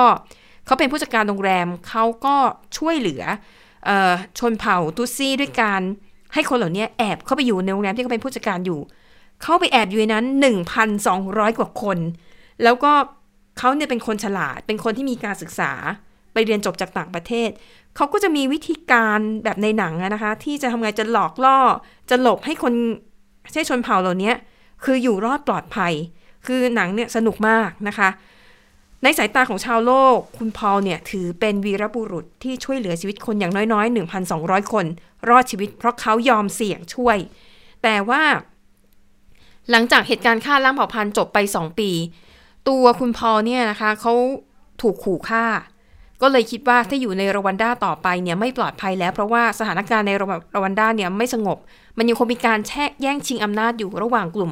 เขาเป็นผู้จัดการโรงแรมเขาก็ช่วยเหลืออชนเผ่าตุซี่ด้วยการให้คนเหล่านี้แอบเข้าไปอยู่ในโรงแรมที่เขาเป็นผู้จัดการอยู่ เข้าไปแอบอยู่ในนั้น 1,200 กว่าคน แล้วก็เขาเนี่ยเป็นคนฉลาด เป็นคนที่มีการศึกษา ไปเรียนจบจากต่างประเทศ เขาก็จะมีวิธีการแบบในหนังนะคะ ที่จะทำไงจะหลอกล่อ จะหลบให้คนใช่ชนเผ่าเหล่านี้คืออยู่รอดปลอดภัย คือหนังเนี่ยสนุกมากนะคะ ในสายตาของชาวโลก คุณพอลเนี่ยถือเป็นวีรบุรุษที่ช่วยเหลือชีวิตคนอย่างน้อยๆ 1,200 คน รอดชีวิตเพราะเขายอมเสี่ยงช่วย แต่ว่า หลังจากเหตุการณ์ฆ่าล้างเผ่าพันธุ์จบไป 2 ปี ตัวคุณพอลเนี่ยนะคะเขาถูกขู่ฆ่า ก็เลยคิดว่าถ้าอยู่ในรวันด้าต่อไปเนี่ยไม่ปลอดภัยแล้ว เพราะว่าสถานการณ์ในรวันด้าเนี่ยไม่สงบ มันยังคงมีการแช่แย่งชิงอำนาจอยู่ระหว่างกลุ่ม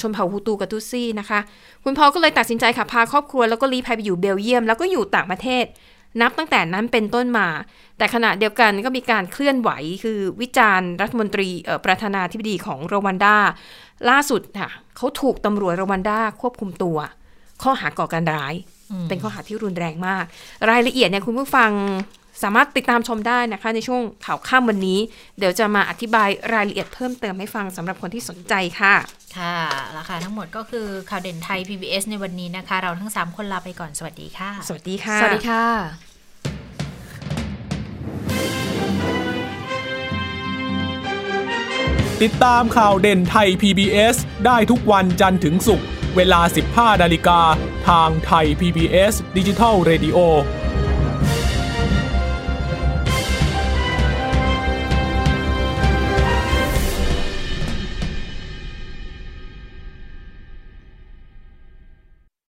ชนเผ่าฮูตูกับตุตซี่นะคะ คุณพอลก็เลยตัดสินใจค่ะพาครอบครัวแล้วก็ลี้ภัยไปอยู่เบลเยียม แล้วก็อยู่ต่างประเทศ นับตั้งแต่นั้นเป็นต้นมา แต่ขณะเดียวกันก็มีการเคลื่อนไหวคือวิจารณ์รัฐมนตรีเอ่อประธานาธิบดีของรวันดาล่าสุดค่ะเขาถูกตำรวจรวันดาควบคุมตัว ข้อหาก่อการร้าย เป็นข้อหาที่รุนแรงมาก รายละเอียดเนี่ยคุณผู้ฟัง สามารถติดตามชมได้นะคะ ในช่วงข่าวข้ามวันนี้ เดี๋ยวจะมาอธิบายรายละเอียดเพิ่มเติมให้ฟังสำหรับคนที่สนใจค่ะ ค่ะราคาทั้งหมดก็คือข่าวเด่นไทย PBS ในวันนี้นะคะ เราทั้ง 3 คนลาไปก่อนสวัสดีค่ะ สวัสดีค่ะ สวัสดีค่ะติดตามข่าวเด่นไทย PBS ได้ทุกวันจันทร์ถึงศุกร์เวลา 15 นาฬิกา ทางไทย PBS ดิจิทัล Radio